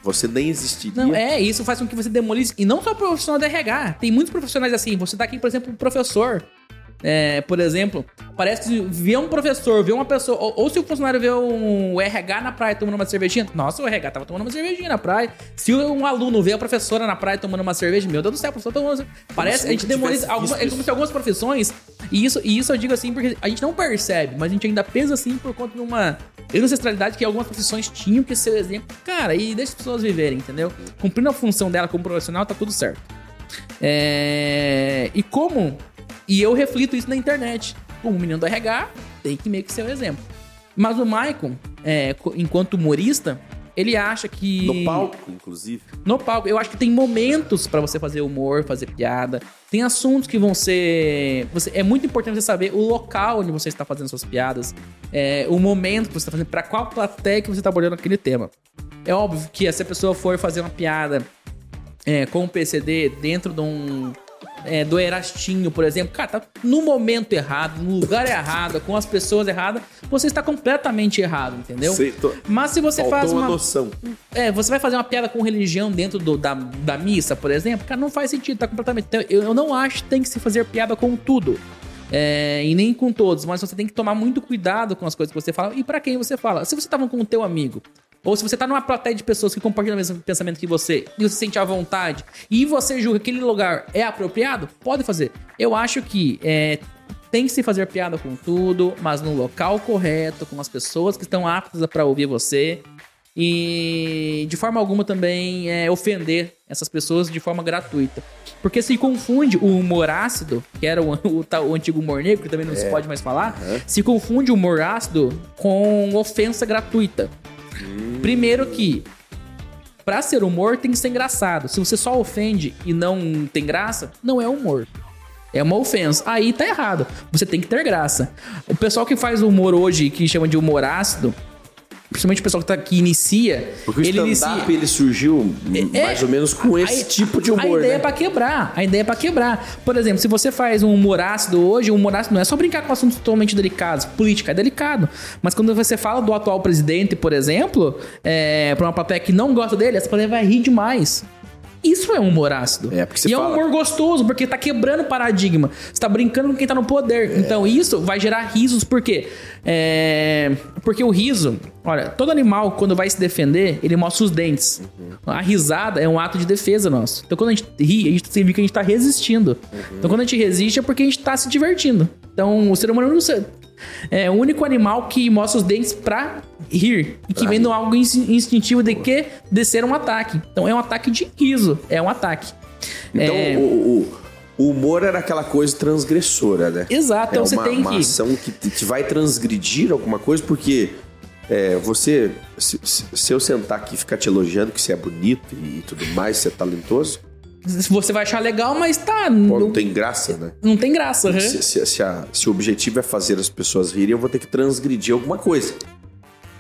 você nem existiria. Não, é, isso faz com que você demolize. E não só o profissional da RH. Tem muitos profissionais assim. Você tá aqui, por exemplo, um professor. É, por exemplo, parece que vê um professor, vê uma pessoa. Ou, ou se o funcionário vê um RH na praia tomando uma cervejinha. Nossa, o RH tava tomando uma cervejinha na praia. Se um aluno vê a professora na praia tomando uma cerveja, meu Deus do céu, a professora tomando. Parece que a gente nunca demoliza. tivesse Alguma, visto é como se algumas profissões. E isso, e isso eu digo assim porque a gente não percebe, mas a gente ainda pensa assim por conta de uma ancestralidade que algumas profissões tinham que ser o exemplo. Cara, e deixa as pessoas viverem, entendeu? Cumprindo a função dela como profissional, tá tudo certo. É, E como. E eu reflito isso na internet. Como menino do RH, tem que meio que ser o exemplo. Mas o Michael, é, enquanto humorista, ele acha que. No palco, inclusive. No palco, eu acho que tem momentos pra você fazer humor, fazer piada. Tem assuntos que vão ser. Você, é muito importante você saber o local onde você está fazendo suas piadas, é, o momento que você está fazendo, pra qual plateia que você está abordando aquele tema. É óbvio que se a pessoa for fazer uma piada é, com o PCD dentro de um, é, do Erastinho, por exemplo, cara, tá no momento errado, no lugar errado, com as pessoas erradas, você está completamente errado, entendeu? Sei, tô- Mas se você Faltou faz uma noção. É, você vai fazer uma piada com religião dentro do- da, da missa, por exemplo, cara, não faz sentido, tá completamente. então, Eu, eu não acho que tem que se fazer piada com tudo. É, e nem com todos, mas você tem que tomar muito cuidado com as coisas que você fala e pra quem você fala. Se você tá falando com o teu amigo, ou se você tá numa plateia de pessoas que compartilham o mesmo pensamento que você, e você se sente à vontade, e você julga que aquele lugar é apropriado, pode fazer. Eu acho que é, tem que se fazer piada com tudo, mas no local correto, com as pessoas que estão aptas para ouvir você. E de forma alguma também é, ofender essas pessoas de forma gratuita. Porque se confunde o humor ácido, que era o, o, o antigo humor negro, que também não se pode mais falar, se confunde o humor ácido com ofensa gratuita. Primeiro que, pra ser humor, tem que ser engraçado. Se você só ofende e não tem graça, não é humor. É uma ofensa. Aí tá errado. Você tem que ter graça. O pessoal que faz humor hoje, que chama de humor ácido, principalmente o pessoal que, tá, que inicia, Porque o ele stand-up inicia. ele surgiu É, mais ou menos com esse a- tipo de A humor, ideia né? é pra quebrar. A ideia é pra quebrar. Por exemplo, se você faz um humor ácido hoje, o humor ácido não é só brincar com assuntos totalmente delicados. Política é delicado. Mas quando você fala do atual presidente, por exemplo, é, pra uma plateia que não gosta dele, essa plateia vai rir demais. Isso é um humor ácido. É, porque você e é fala- um humor gostoso, porque tá quebrando paradigma. Você tá brincando com quem tá no poder. Então isso vai gerar risos, por quê? É, Porque o riso, olha, todo animal, quando vai se defender, ele mostra os dentes. A risada é um ato de defesa nosso. Então quando a gente ri, a gente significa que a gente tá resistindo. Então quando a gente resiste é porque a gente tá se divertindo. Então o ser humano não é o único animal que mostra os dentes pra rir. E que vem no algo ins- instintivo de que? De ser um ataque. Então é um ataque de riso. É um ataque. Então, É, o, o- o humor era aquela coisa transgressora, né? Exato, é então você uma, tem uma que- ação que vai transgredir alguma coisa, porque é, você, se, se- eu sentar aqui e ficar te elogiando que você é bonito e, e tudo mais, você é talentoso, Você vai achar legal, mas tá. pô, não, tem graça, né? não tem graça. aham. Se, se- se a- se o objetivo é fazer as pessoas rirem, eu vou ter que transgredir alguma coisa,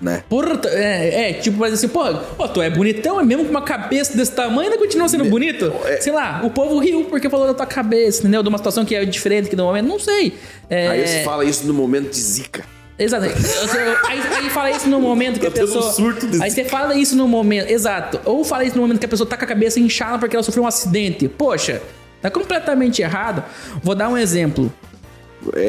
né? Porra, é, é, tipo, mas assim, pô, pô, tu é bonitão, é mesmo com uma cabeça desse tamanho, ainda continua sendo bonito? é- Sei lá, o povo riu porque falou da tua cabeça, entendeu? De uma situação que é diferente que no momento, não sei. É, Aí você fala isso no momento de zica. Exato. Aí, aí fala isso no momento que a tendo um pessoa. surto de- Aí você fala isso no momento. Exato. Ou fala isso no momento que a pessoa tá com a cabeça inchada porque ela sofreu um acidente. Poxa, tá completamente errado. Vou dar um exemplo. É,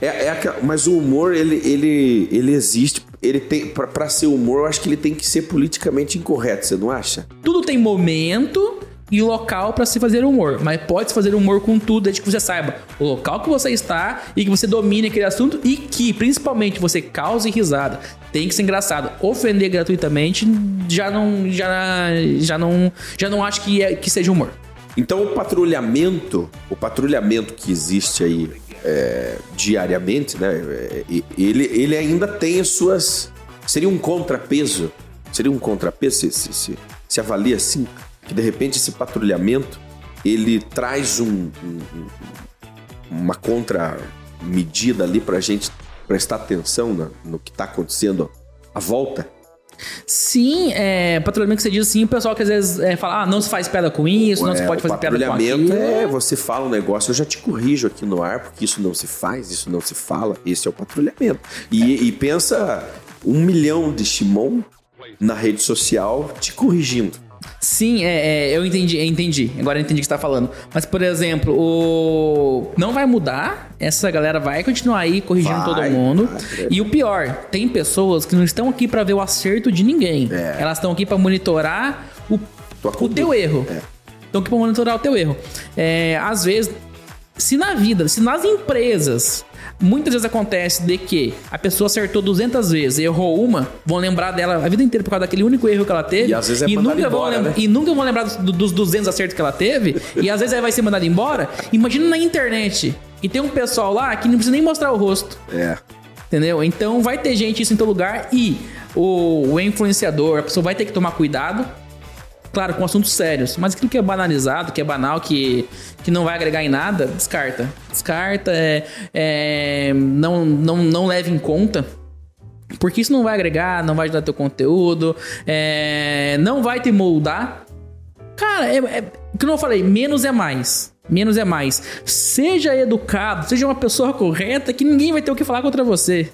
é, é, é- é aquela- mas o humor, ele, ele, ele existe. Ele tem. Pra, pra ser humor, eu acho que ele tem que ser politicamente incorreto, você não acha? Tudo tem momento e local pra se fazer humor, mas pode se fazer humor com tudo, desde que você saiba o local que você está e que você domine aquele assunto e que, principalmente, você cause risada. Tem que ser engraçado. Ofender gratuitamente já não, já, já não, já não acho que, é, que seja humor. Então o patrulhamento, o patrulhamento que existe aí é, diariamente, né? é, ele, ele ainda tem as suas. Seria um contrapeso. Seria um contrapeso, se, se, se, se avalia assim, que de repente esse patrulhamento ele traz um, um- um- uma contramedida ali pra gente prestar atenção no, no que tá acontecendo à volta. Sim, é, patrulhamento que você diz assim, o pessoal que às vezes é, fala, ah, não se faz piada com isso, não se É, pode o fazer piada com patrulhamento é você fala um negócio, eu já te corrijo aqui no ar, porque isso não se faz, isso não se fala. Esse é o patrulhamento. E, e pensa um milhão de Shimon na rede social te corrigindo. Sim, é, é, eu entendi, entendi. Agora eu entendi o que você tá falando. Mas, por exemplo, o. Não vai mudar. Essa galera vai continuar aí corrigindo Vai, todo mundo. vai. E o pior, tem pessoas que não estão aqui pra ver o acerto de ninguém. É. Elas estão aqui pra monitorar o, o teu erro. É. Estão aqui pra monitorar o teu erro. É, às vezes, se na vida, se nas empresas, muitas vezes acontece de que a pessoa acertou 200 vezes e errou uma, vão lembrar dela a vida inteira por causa daquele único erro que ela teve. E às vezes é mandada nunca vão embora, lembrar- né? e nunca vão lembrar dos, dos 200 acertos que ela teve. e às vezes ela vai ser mandada embora. Imagina na internet. E tem um pessoal lá que não precisa nem mostrar o rosto. É. Entendeu? Então vai ter gente isso em todo lugar e o, o influenciador, a pessoa vai ter que tomar cuidado. Claro, com assuntos sérios. Mas aquilo que é banalizado, que é banal, que, que não vai agregar em nada, descarta. Descarta, é, é, não, não, não leve em conta. Porque isso não vai agregar, não vai ajudar teu conteúdo, é, não vai te moldar. Cara, é, é, como eu falei, menos é mais. Menos é mais. Seja educado, seja uma pessoa correta, que ninguém vai ter o que falar contra você.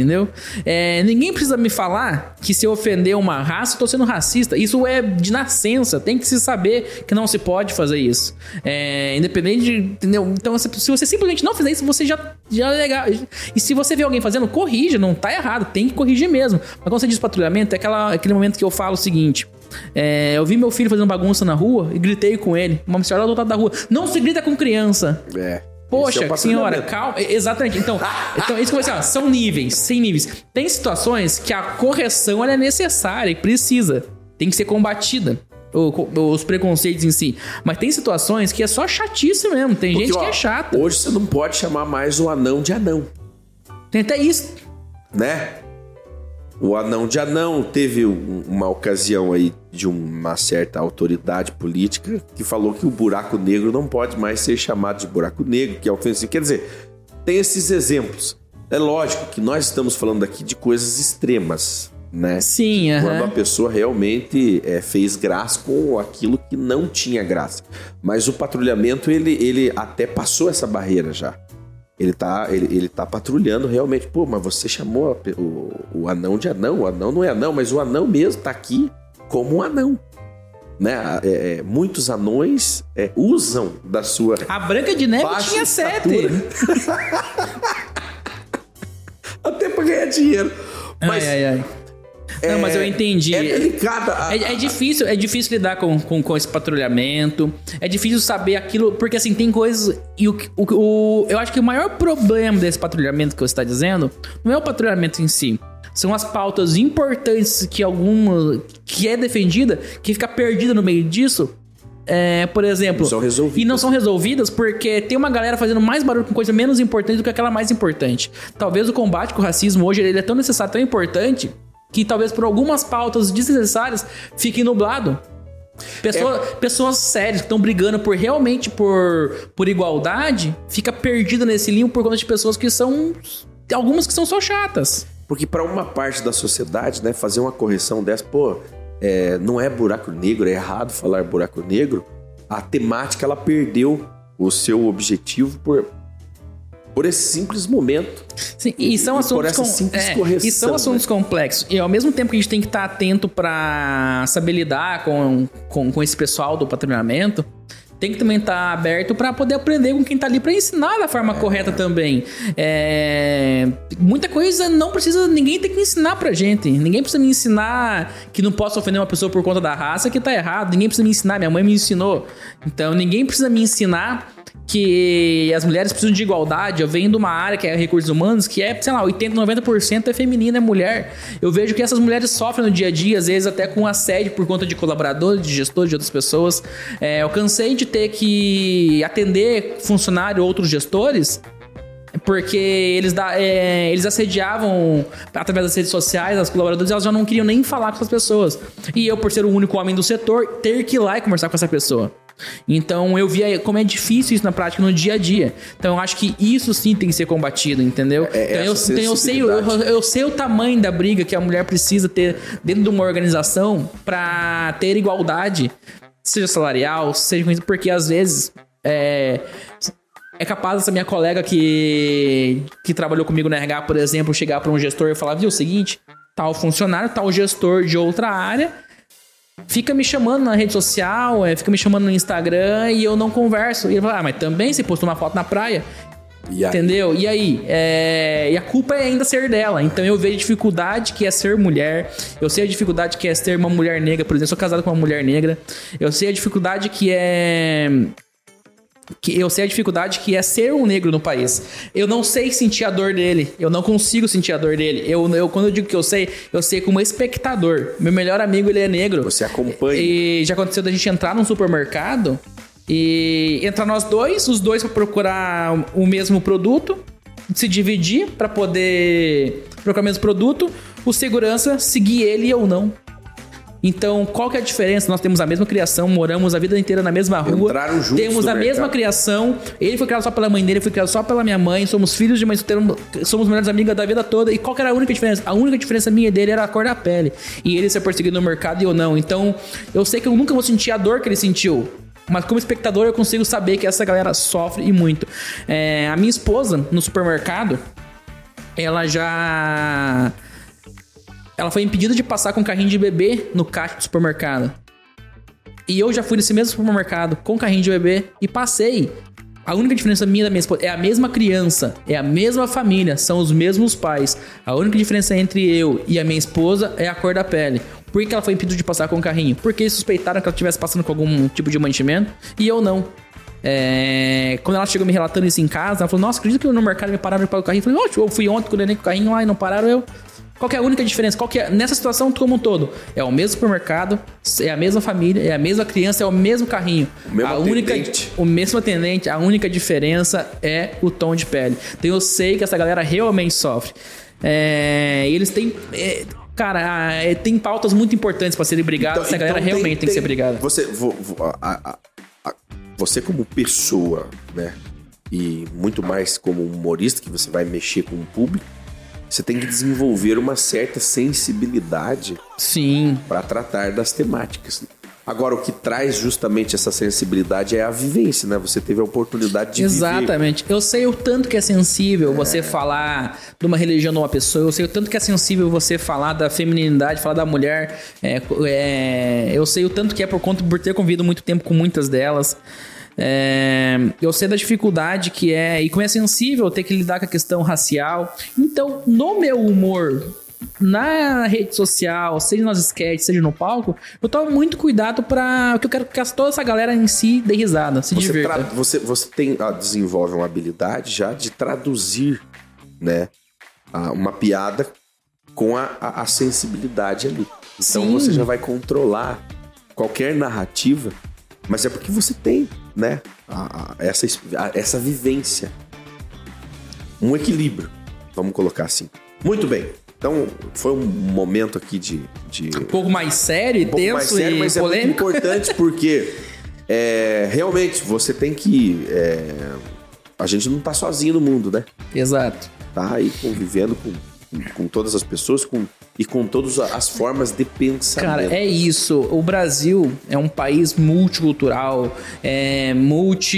Entendeu? É, ninguém precisa me falar que se eu ofender uma raça, eu tô sendo racista. Isso é de nascença. Tem que se saber que não se pode fazer isso. É, independente de. Entendeu? Então, se você simplesmente não fizer isso, você já, já é legal. E se você vê alguém fazendo, corrija, não tá errado. Tem que corrigir mesmo. Mas quando você diz patrulhamento, é aquela, aquele momento que eu falo o seguinte. É, eu vi meu filho fazendo bagunça na rua e gritei com ele. Uma senhora do outro lado da rua. Não se grita com criança. É. Poxa, é senhora, calma. Exatamente. Então, então isso que eu dizer, ó, são níveis, sem níveis. Tem situações que a correção é necessária e precisa. Tem que ser combatida. Os preconceitos em si. Mas tem situações que é só chatice mesmo. Tem Porque, gente que ó, é chata. Hoje você não pode chamar mais o anão de anão, Tem até isso. né? O anão de anão teve um- uma ocasião aí de uma certa autoridade política que falou que o buraco negro não pode mais ser chamado de buraco negro, que é ofensivo. Quer dizer, tem esses exemplos. É lógico que nós estamos falando aqui de coisas extremas, né? Sim, aham. Quando a pessoa realmente é, fez graça com aquilo que não tinha graça. Mas o patrulhamento, ele, ele até passou essa barreira já. Ele tá, ele, ele tá patrulhando realmente. Pô, mas você chamou a o, o anão de anão. O anão não é anão, mas o anão mesmo tá aqui como um anão. Né? É, é, muitos anões é, usam da sua A Branca de Neve tinha sete. até pra ganhar dinheiro. Mas ai, ai, ai. Não, mas eu entendi. é delicada. a- É, é difícil, é difícil lidar com, com, com esse patrulhamento. É difícil saber aquilo, porque assim, tem coisas. E o, o, o- eu acho que o maior problema desse patrulhamento que você está dizendo não é o patrulhamento em si. São as pautas importantes que alguma. que é defendida, que fica perdida no meio disso. É, por exemplo. Não são resolvidas. E não são resolvidas porque tem uma galera fazendo mais barulho com coisa menos importante do que aquela mais importante. Talvez o combate com o racismo hoje ele é tão necessário, tão importante, que talvez por algumas pautas desnecessárias fique nublado. Pessoa- Pessoas sérias que estão brigando por realmente por, por igualdade, fica perdida nesse limbo por conta de pessoas que são. Algumas que são só chatas. Porque para uma parte da sociedade, né, fazer uma correção dessa, pô, é, não é buraco negro, é errado falar buraco negro. A temática ela perdeu o seu objetivo por por esse simples momento. Sim, e são E por assuntos essa com- simples é, correção, e são assuntos complexos. E ao mesmo tempo que a gente tem que estar atento para saber lidar com, com, com esse pessoal do patrulhamento, tem que também estar aberto para poder aprender com quem tá ali para ensinar da forma correta também. É, muita coisa não precisa, ninguém tem que ensinar pra gente. Ninguém precisa me ensinar que não posso ofender uma pessoa por conta da raça que tá errado. Ninguém precisa me ensinar, minha mãe me ensinou. Então ninguém precisa me ensinar que as mulheres precisam de igualdade. Eu venho de uma área que é recursos humanos, que é, sei lá, 80, 90% é feminina, é mulher. Eu vejo que essas mulheres sofrem no dia a dia, às vezes até com assédio por conta de colaboradores, de gestores, de outras pessoas. É, eu cansei de ter que atender funcionário ou outros gestores. Porque eles, da- é, eles assediavam através das redes sociais, as colaboradoras, elas já não queriam nem falar com essas pessoas. E eu, por ser o único homem do setor, ter que ir lá e conversar com essa pessoa. Então eu via como é difícil isso na prática no dia a dia. Então eu acho que isso sim tem que ser combatido, entendeu? É, então, eu, então eu sei, eu, eu sei o tamanho da briga que a mulher precisa ter dentro de uma organização para ter igualdade, seja salarial, seja com isso, porque às vezes é, é capaz essa minha colega que, que trabalhou comigo na RH, por exemplo, chegar para um gestor e falar: viu, o seguinte, tal funcionário, tal gestor de outra área, fica me chamando na rede social, é, fica me chamando no Instagram e eu não converso. E ele fala: ah, mas também você postou uma foto na praia. E Entendeu? E aí? É, E a culpa é ainda ser dela. Então eu vejo a dificuldade que é ser mulher. Eu sei a dificuldade que é ser uma mulher negra, por exemplo. Eu sou casado com uma mulher negra. Eu sei a dificuldade que é. Que eu sei a dificuldade que é ser um negro no país. Eu não sei sentir a dor dele. Eu não consigo sentir a dor dele. Eu, eu quando eu digo que eu sei, eu sei como espectador. Meu melhor amigo ele é negro. Você acompanha. E já aconteceu da gente entrar num supermercado e entrar nós dois, os dois pra procurar o mesmo produto, se dividir pra poder procurar o mesmo produto, o segurança seguir ele ou não. Então, qual que é a diferença? Nós temos a mesma criação, moramos a vida inteira na mesma rua. Entraram juntos temos a mesma criação. Ele foi criado só pela mãe dele, eu fui criado só pela minha mãe. Somos filhos de mãe solteira, somos melhores amigas da vida toda. E qual que era a única diferença? A única diferença minha e dele era a cor da pele. E ele ser perseguido no mercado e eu não. Então, eu sei que eu nunca vou sentir a dor que ele sentiu. Mas como espectador eu consigo saber que essa galera sofre e muito. É, a minha esposa, no supermercado, ela já. Ela foi impedida de passar com carrinho de bebê no caixa do supermercado. E eu já fui nesse mesmo supermercado com carrinho de bebê e passei. A única diferença minha da minha esposa é a mesma criança, é a mesma família, são os mesmos pais. A única diferença entre eu e a minha esposa é a cor da pele. Por que ela foi impedida de passar com o carrinho? Porque suspeitaram que ela estivesse passando com algum tipo de mantimento e eu não. É... Quando ela chegou me relatando isso em casa, ela falou: Nossa, acredito que no mercado me pararam para o carrinho. Eu falei: Nossa, eu fui ontem com o neném com o carrinho lá e não pararam eu. Qual que é a única diferença? Qual que é, nessa situação como um todo? É o mesmo supermercado, é a mesma família, é a mesma criança, é o mesmo carrinho. O mesmo a atendente. única, o mesmo atendente, a única diferença é o tom de pele. Então eu sei que essa galera realmente sofre. É, e eles têm. é, cara, é, tem pautas muito importantes para serem brigadas. essa galera então tem- realmente tem, que ser brigada. Você, vo- vo- a- a- a- você como pessoa, né? E muito mais como humorista, que você vai mexer com o público, você tem que desenvolver uma certa sensibilidade Sim. para tratar das temáticas. Agora, o que traz justamente essa sensibilidade é a vivência, né? Você teve a oportunidade de viver. Exatamente. Eu sei o tanto que é sensível você falar de uma religião de uma pessoa, eu sei o tanto que é sensível você falar da feminilidade, falar da mulher. É, é, eu sei o tanto que é por conta por ter convivido muito tempo com muitas delas. É, eu sei da dificuldade que é e como é sensível ter que lidar com a questão racial. Então, no meu humor, na rede social, seja nas sketches, seja no palco, eu tomo muito cuidado para que eu quero que toda essa galera em si dê risada, se Você, divirta. tra- você, você tem, ah, desenvolve uma habilidade já de traduzir, né? ah, uma piada com a, a- a sensibilidade ali. Então Sim. você já vai controlar qualquer narrativa, mas é porque você tem, né? a- a- essa, es- a- essa vivência. Um equilíbrio, vamos colocar assim. Muito bem. Então, foi um momento aqui de, de um pouco mais sério e um pouco tenso mais sério, e mas é muito polêmico. importante porque é, realmente você tem que. é, a gente não tá sozinho no mundo, né? Exato. Tá aí convivendo com, com todas as pessoas com, e com todas as formas de pensamento. Cara, é isso. O Brasil é um país multicultural, é multiétnico,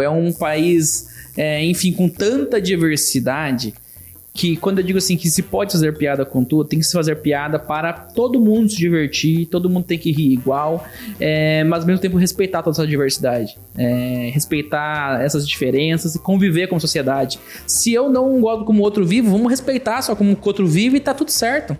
é um país, é, enfim, com tanta diversidade que quando eu digo assim que se pode fazer piada com tudo, tem que se fazer piada para todo mundo se divertir, todo mundo tem que rir igual, é, mas ao mesmo tempo respeitar toda essa diversidade, é, respeitar essas diferenças e conviver como sociedade. Se eu não gosto como outro vivo, vamos respeitar só como o outro vive e tá tudo certo.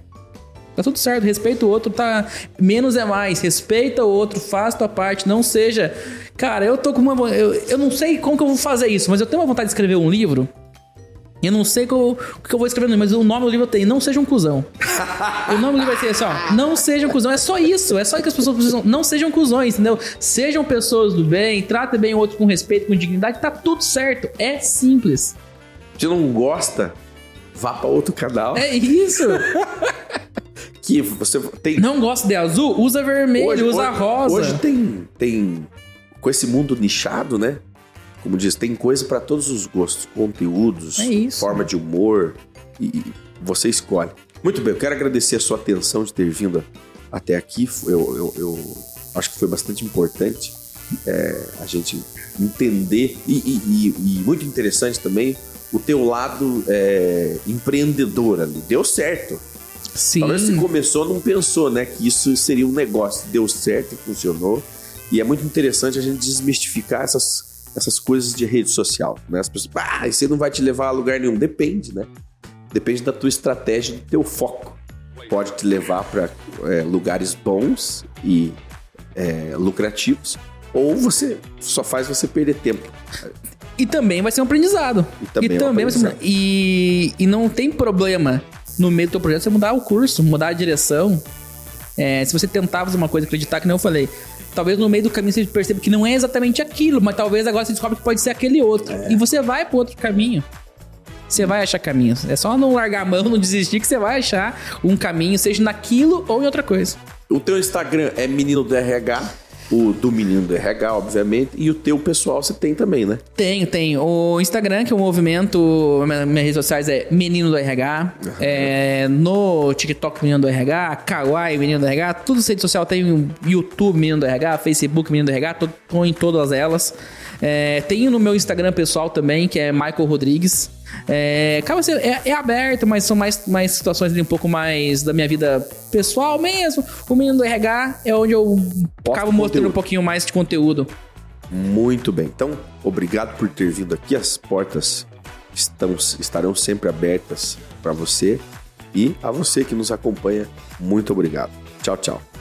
Tá tudo certo, respeita o outro, tá. Menos é mais, respeita o outro, faz tua parte, não seja. Cara, eu tô com uma. Eu, eu não sei como que eu vou fazer isso, mas eu tenho uma vontade de escrever um livro. Eu não sei o que eu vou escrever, mas o nome do livro tem Não Seja um Cuzão. o nome do livro vai ser assim, ó. Não sejam cuzão. É só isso. É só que as pessoas precisam. Não sejam cuzões, entendeu? Sejam pessoas do bem, tratem bem o outro com respeito, com dignidade. Tá tudo certo. É simples. Se não gosta, vá para outro canal É isso. que você tem. Não gosta de azul? Usa vermelho, usa hoje- rosa. Hoje tem, tem. Com esse mundo nichado, né? Como diz, tem coisa para todos os gostos, conteúdos, É forma de humor, e, você escolhe. Muito bem, eu quero agradecer a sua atenção de ter vindo até aqui. Eu, eu- eu acho que foi bastante importante é, a gente entender e, e- e- e muito interessante também o teu lado é, empreendedor ali. Deu certo. Sim. Talvez você começou, não pensou, né? Que isso seria um negócio. Deu certo e funcionou. E é muito interessante a gente desmistificar essas, essas coisas de rede social. Né? As pessoas, ah, isso não vai te levar a lugar nenhum. Depende, né? Depende da tua estratégia, do teu foco. Pode te levar para lugares bons e é, lucrativos. Ou você só faz você perder tempo. E também vai ser um aprendizado. E também é um vai ser um- aprendizado. e, e não tem problema no meio do teu projeto você mudar o curso, mudar a direção. É, se você tentar fazer uma coisa, acreditar que não eu falei. Talvez no meio do caminho você perceba que não é exatamente aquilo, mas talvez agora você descobre que pode ser aquele outro. É. E você vai pro outro caminho. Você vai achar caminhos. É só não largar a mão, não desistir, que você vai achar um caminho, seja naquilo ou em outra coisa. O teu Instagram é menino do RH. O do Menino do RH, obviamente, e o teu pessoal você tem também, né? Tenho, tenho. O Instagram, que é o movimento, minha- minhas redes sociais é Menino do RH. É, no TikTok, Menino do RH, Kawaii, Menino do RH, tudo rede social tem YouTube, Menino do RH, Facebook, Menino do RH, tô, tô em todas elas. É, tenho no meu Instagram pessoal também, que é Michael Rodrigues. É, acaba sendo, é, é aberto, mas são mais, mais situações ali um pouco mais da minha vida pessoal mesmo. O Menino do RH é onde eu acabo mostrando um pouquinho mais de conteúdo. Muito bem. Então, obrigado por ter vindo aqui. As portas estão, estarão sempre abertas para você e a você que nos acompanha. Muito obrigado. Tchau, tchau.